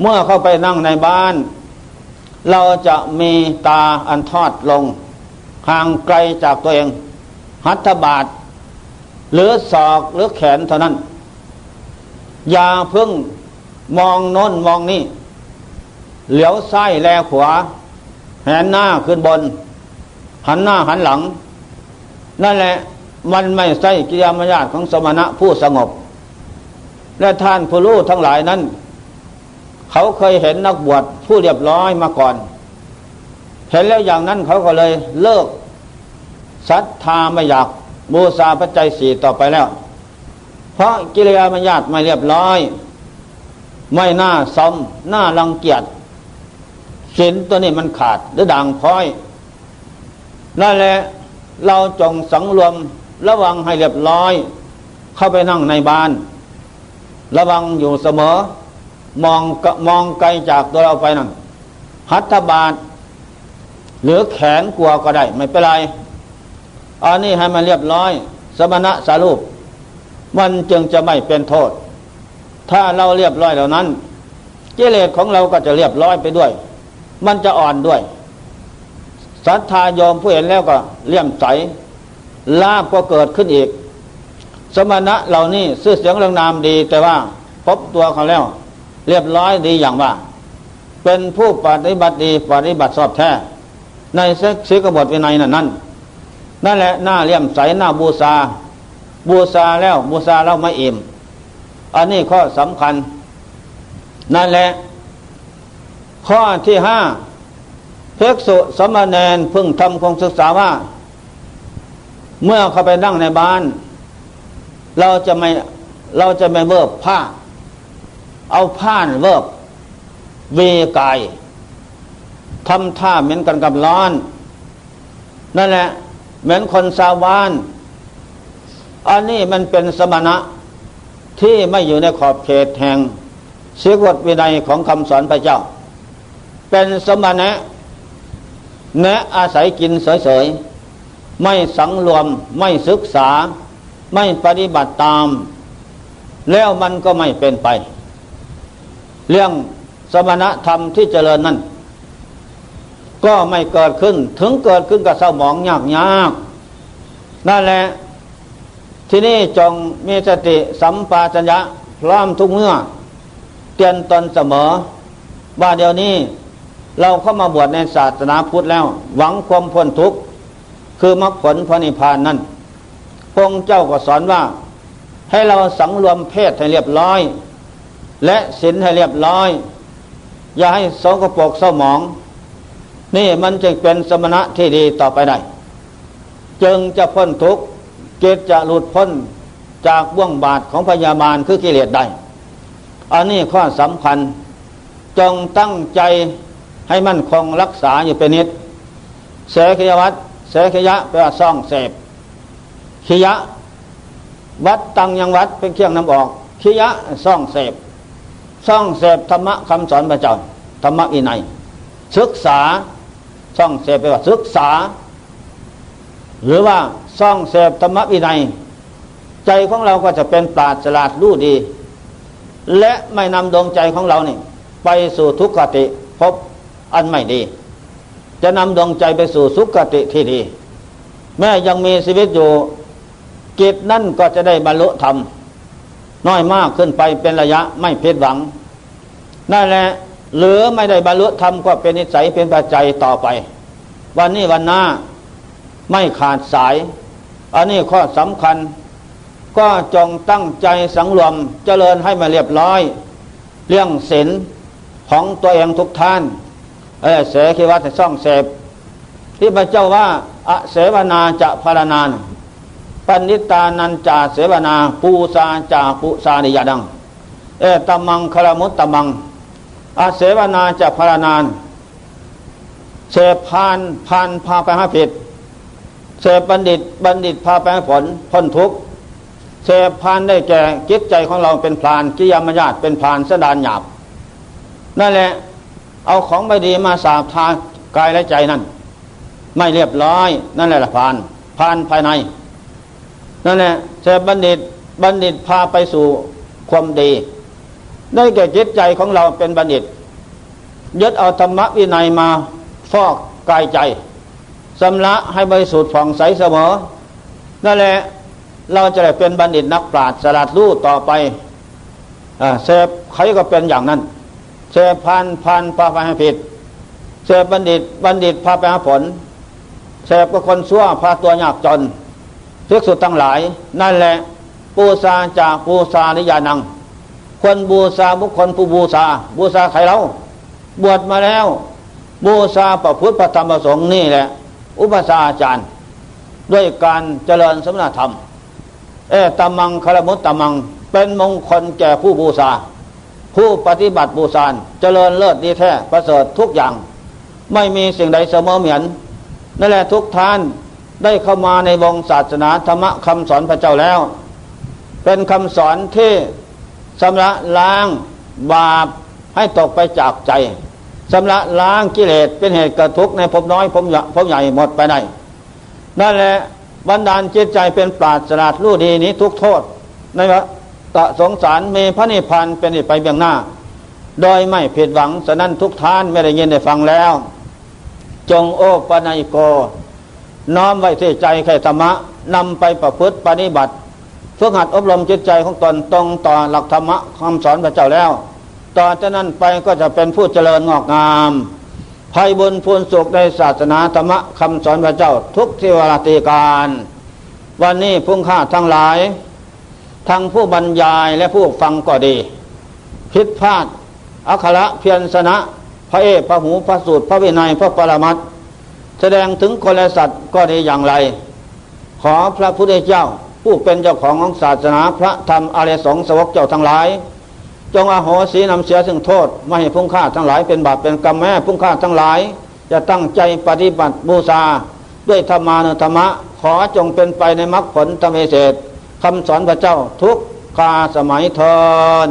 เมื่อเข้าไปนั่งในบ้าน เราจะมีตาอันทอดลง ห่างไกลจากตัวเอง หัตถบาท หรือศอกหรือแขนเท่านั้น อย่าพึ่งมองโน้นมองนี่ เหลียวซ้ายแลขวาแหนหน้าขึ้นบน หันหน้าหันหลัง นั่นแหละ มันไม่ใช่กิยามายาตของสมณะผู้สงบ และท่านผู้รู้ทั้งหลายนั้น เขาเคยเห็นนักบวชผู้เรียบร้อยมาก่อน เห็นแล้วอย่างนั้นเขาก็เลยเลิกศรัทธาไม่อยากบูชาปัจจัยสี่ต่อไปแล้ว เพราะกิริยามายาตไม่เรียบร้อย ไม่น่าซมน่ารังเกียจสินตัวนี้มันขาดหรือด่างพ้อยนั่นแหละเราจงสังรวม ระวังให้เรียบร้อย เข้าไปนั่งในบ้าน ระวังอยู่เสมอ มองมองไกลจากตัวเราไปนั่นหัตถบาทหรือแขนกลัวก็ได้ ไม่เป็นไรอันนี้ให้มันเรียบร้อย สมณะสารูป มันจึงจะไม่เป็นโทษ ถ้าเราเรียบร้อยเหล่านั้นกิเลสของเราก็จะเรียบร้อยไปด้วย มันจะอ่อนด้วยศรัทธายอมผู้เห็นแล้วก็เลี่ยมใส ลาบก็เกิดขึ้นอีก สมณะเหล่านี้ซื่อเสียงเรื่องนามดี แต่ว่าพบตัวเขาแล้ว เรียบร้อยดีอย่างว่า เป็นผู้ปฏิบัติดีปฏิบัติสอบแท้ ในเซ็กซิกบทวินัยนั่นนั่นนั่นแหละหน้าเลี่ยมใสหน้าบูชาบูชาแล้วบูชาแล้วไม่อิ่ม อันนี้ข้อสำคัญ นั่นแหละ ข้อที่ห้าเพกสุสมณเณรพึ่งทำคงศึกษาว่า เมื่อเขาไปนั่งในบ้าน เราจะไม่เราจะไม่เวิบผ้า เอาผ้าเวิบเวกายทำท่าเหมือนกันกับร้อน นั่นแหละ เหมือนคนสาวาน อันนี้มันเป็นสมณะที่ไม่อยู่ในขอบเขตแห่งเสียกฎวินัยของคำสอนพระเจ้า เป็นสมณะแนะอาศัยกินเฉยๆ ไม่สังรวม ไม่ศึกษา ไม่ปฏิบัติตาม แล้วมันก็ไม่เป็นไป เรื่องสมณธรรมที่เจริญนั้นก็ไม่เกิดขึ้น ถึงเกิดขึ้นกับเศร้าหมองยากยากนั่นแหละที่นี่จงมีสติสัมปชัญญะพร้อมทุกเมื่อ เตือนตนเสมอ ว่าเดี๋ยวนี้ เราเข้ามาบวชในศาสนาพุทธแล้ว หวังความพ้นทุกข์ คือมรรคผลพระนิพพานนั่นพงเจ้าก็สอนว่า ให้เราสังรวมเพศให้เรียบร้อย และศีลให้เรียบร้อย อย่าให้สงกปกเศร้าหมอง นี่มันจึงเป็นสมณะที่ดีต่อไปได้จึงจะพ้นทุกข์จิตจะหลุดพ้นจากบ่วงบาทของพยาบาลคือกิเลสได้ อันนี้ข้อสำคัญ จงตั้งใจให้มั่นคงรักษาอยู่เป็นนิดเสขยวัต เสขยะแปลว่าซ่องเสพขียะ วัดตังยังวัดเป็นเครื่องนำออกขียะซ่องเสพซ่องเสพธรรมะคำสอนพระเจ้าธรรมะอินัยศึกษาซ่องเสพแปลว่าศึกษา หรือว่าซ่องเสพธรรมวินัย ใจของเราก็จะเป็นปราดฉลาดรู้ดี และไม่นำดวงใจของเรานี่ ไปสู่ทุกขติพบอันไม่ดี จะนำดวงใจไปสู่สุขติที่ดีแม้ยังมีชีวิตอยู่กิจนั่นก็จะได้บรรลุธรรม น้อยมากขึ้นไปเป็นระยะไม่ผิดหวังนั่นแหละหรือไม่ได้บรรลุธรรมก็เป็นนิสัยเป็นปัจจัยต่อไป วันนี้วันหน้าไม่ขาดสาย อันนี้ข้อสำคัญ ก็จงตั้งใจสังรวมเจริญให้มาเรียบร้อย เรื่องศีลของตัวเองทุกท่าน เออเสขีวัตซ่องเสพที่พระเจ้าว่าอเสวนาจะพารนานปันิตานันจาเสวนาปูซาจาปุสานิยดัง เอตมังคารมุตตมังอเสวนาจะพารนานเสพพานพานพาไปหาผิดเสพบัณฑิตบัณฑิตพาไปผลพ้นทุกข์เสพพานได้แก่จิตใจของเราเป็นพรานกิยามญาตเป็นพรานสดานหยาบนั่นแหละ เอาของไม่ดีมาสาบทากายและใจนั่น ไม่เรียบร้อย นั่นแหละพานพานภายใน นั่นแหละเสพบัณฑิตบัณฑิตพาไปสู่ความดี ได้แก่จิตใจของเราเป็นบัณฑิตยึดเอาธรรมวินัยมาฟอกกายใจสำละให้บริสุทธิ์ผ่องใสเสมอ นั่นแหละเราจะได้เป็นบัณฑิตนักปราชญ์สลัดรู้ต่อไปเสพใครก็เป็นอย่างนั้น เสพพันพันพาไปให้ผิดเสพบัณฑิตบัณฑิตพาไปหาผลเสพก็คนชั่วพาตัวยากจนเพิกสุดทั้งหลาย นั่นแหละปูซาจากปูซานิยานัง คนบูชาบุคคลผู้บูชาบูชาใครเราบวชมาแล้ว บูชาประพุทธประธรรมประสงค์นี่แหละ อุปสาอาจารย์ ด้วยการเจริญสมณธรรม เอตมังคารมุตตมัง เป็นมงคลแก่ผู้บูชา ผู้ปฏิบัติบูชาเจริญเลิศดีแท้ประเสริฐทุกอย่าง ไม่มีสิ่งใดเสมอเหมือนนั่นแหละทุกท่านได้เข้ามาในวงศาสนาธรรมคำสอนพระเจ้าแล้ว เป็นคำสอนที่สำระล้างบาปให้ตกไปจากใจชำระล้างกิเลสเป็นเหตุกระทุกในภพน้อยภพใหญ่หมดไปได้นั่นแหละบันดาลจิตใจเป็นปราศจากรู้ดีนี้ทุกโทษในวะ ตะสงสารเมพระนิพพานเป็นไปเบื้องหน้า โดยไม่ผิดหวังฉะนั้นทุกท่านไม่ได้ยินได้ฟังแล้ว จงโอปนัยโก น้อมไว้ที่ใจแค่ธรรมะนำไปประพฤติปฏิบัติฝึกหัดอบรมจิตใจของตนตรงต่อหลักธรรมะคำสอนพระเจ้าแล้วต่อจากนั้นไปก็จะเป็นผู้เจริญงอกงามภัยบุญพูนสุขในศาสนาธรรมะคำสอนพระเจ้าทุกเทวลาตีการ วันนี้พุ่งค่าทั้งหลาย ทั้งผู้บรรยายและผู้ฟังก็ดี ผิดพลาด อัคระเพียรสนะ พระเอกพระหูพระสูตร พระวินัยพระปรมัตแสดงถึงคนและสัตว์ก็ดีอย่างไร ขอพระพุทธเจ้า ผู้เป็นเจ้าของของศาสนาพระธรรมอริสงสวกเจ้าทั้งหลาย จงอโหสีนำเสียซึ่งโทษไม่ให้พุ่งค่าทั้งหลายเป็นบาปเป็นกรรมแม่พุ่งค่าทั้งหลายจะตั้งใจปฏิบัติบูชาด้วยธรรมานุธรรมะ ขอจงเป็นไปในมรรคผลธรรมเศษ คำสอนพระเจ้าทุกกาสมัยทอน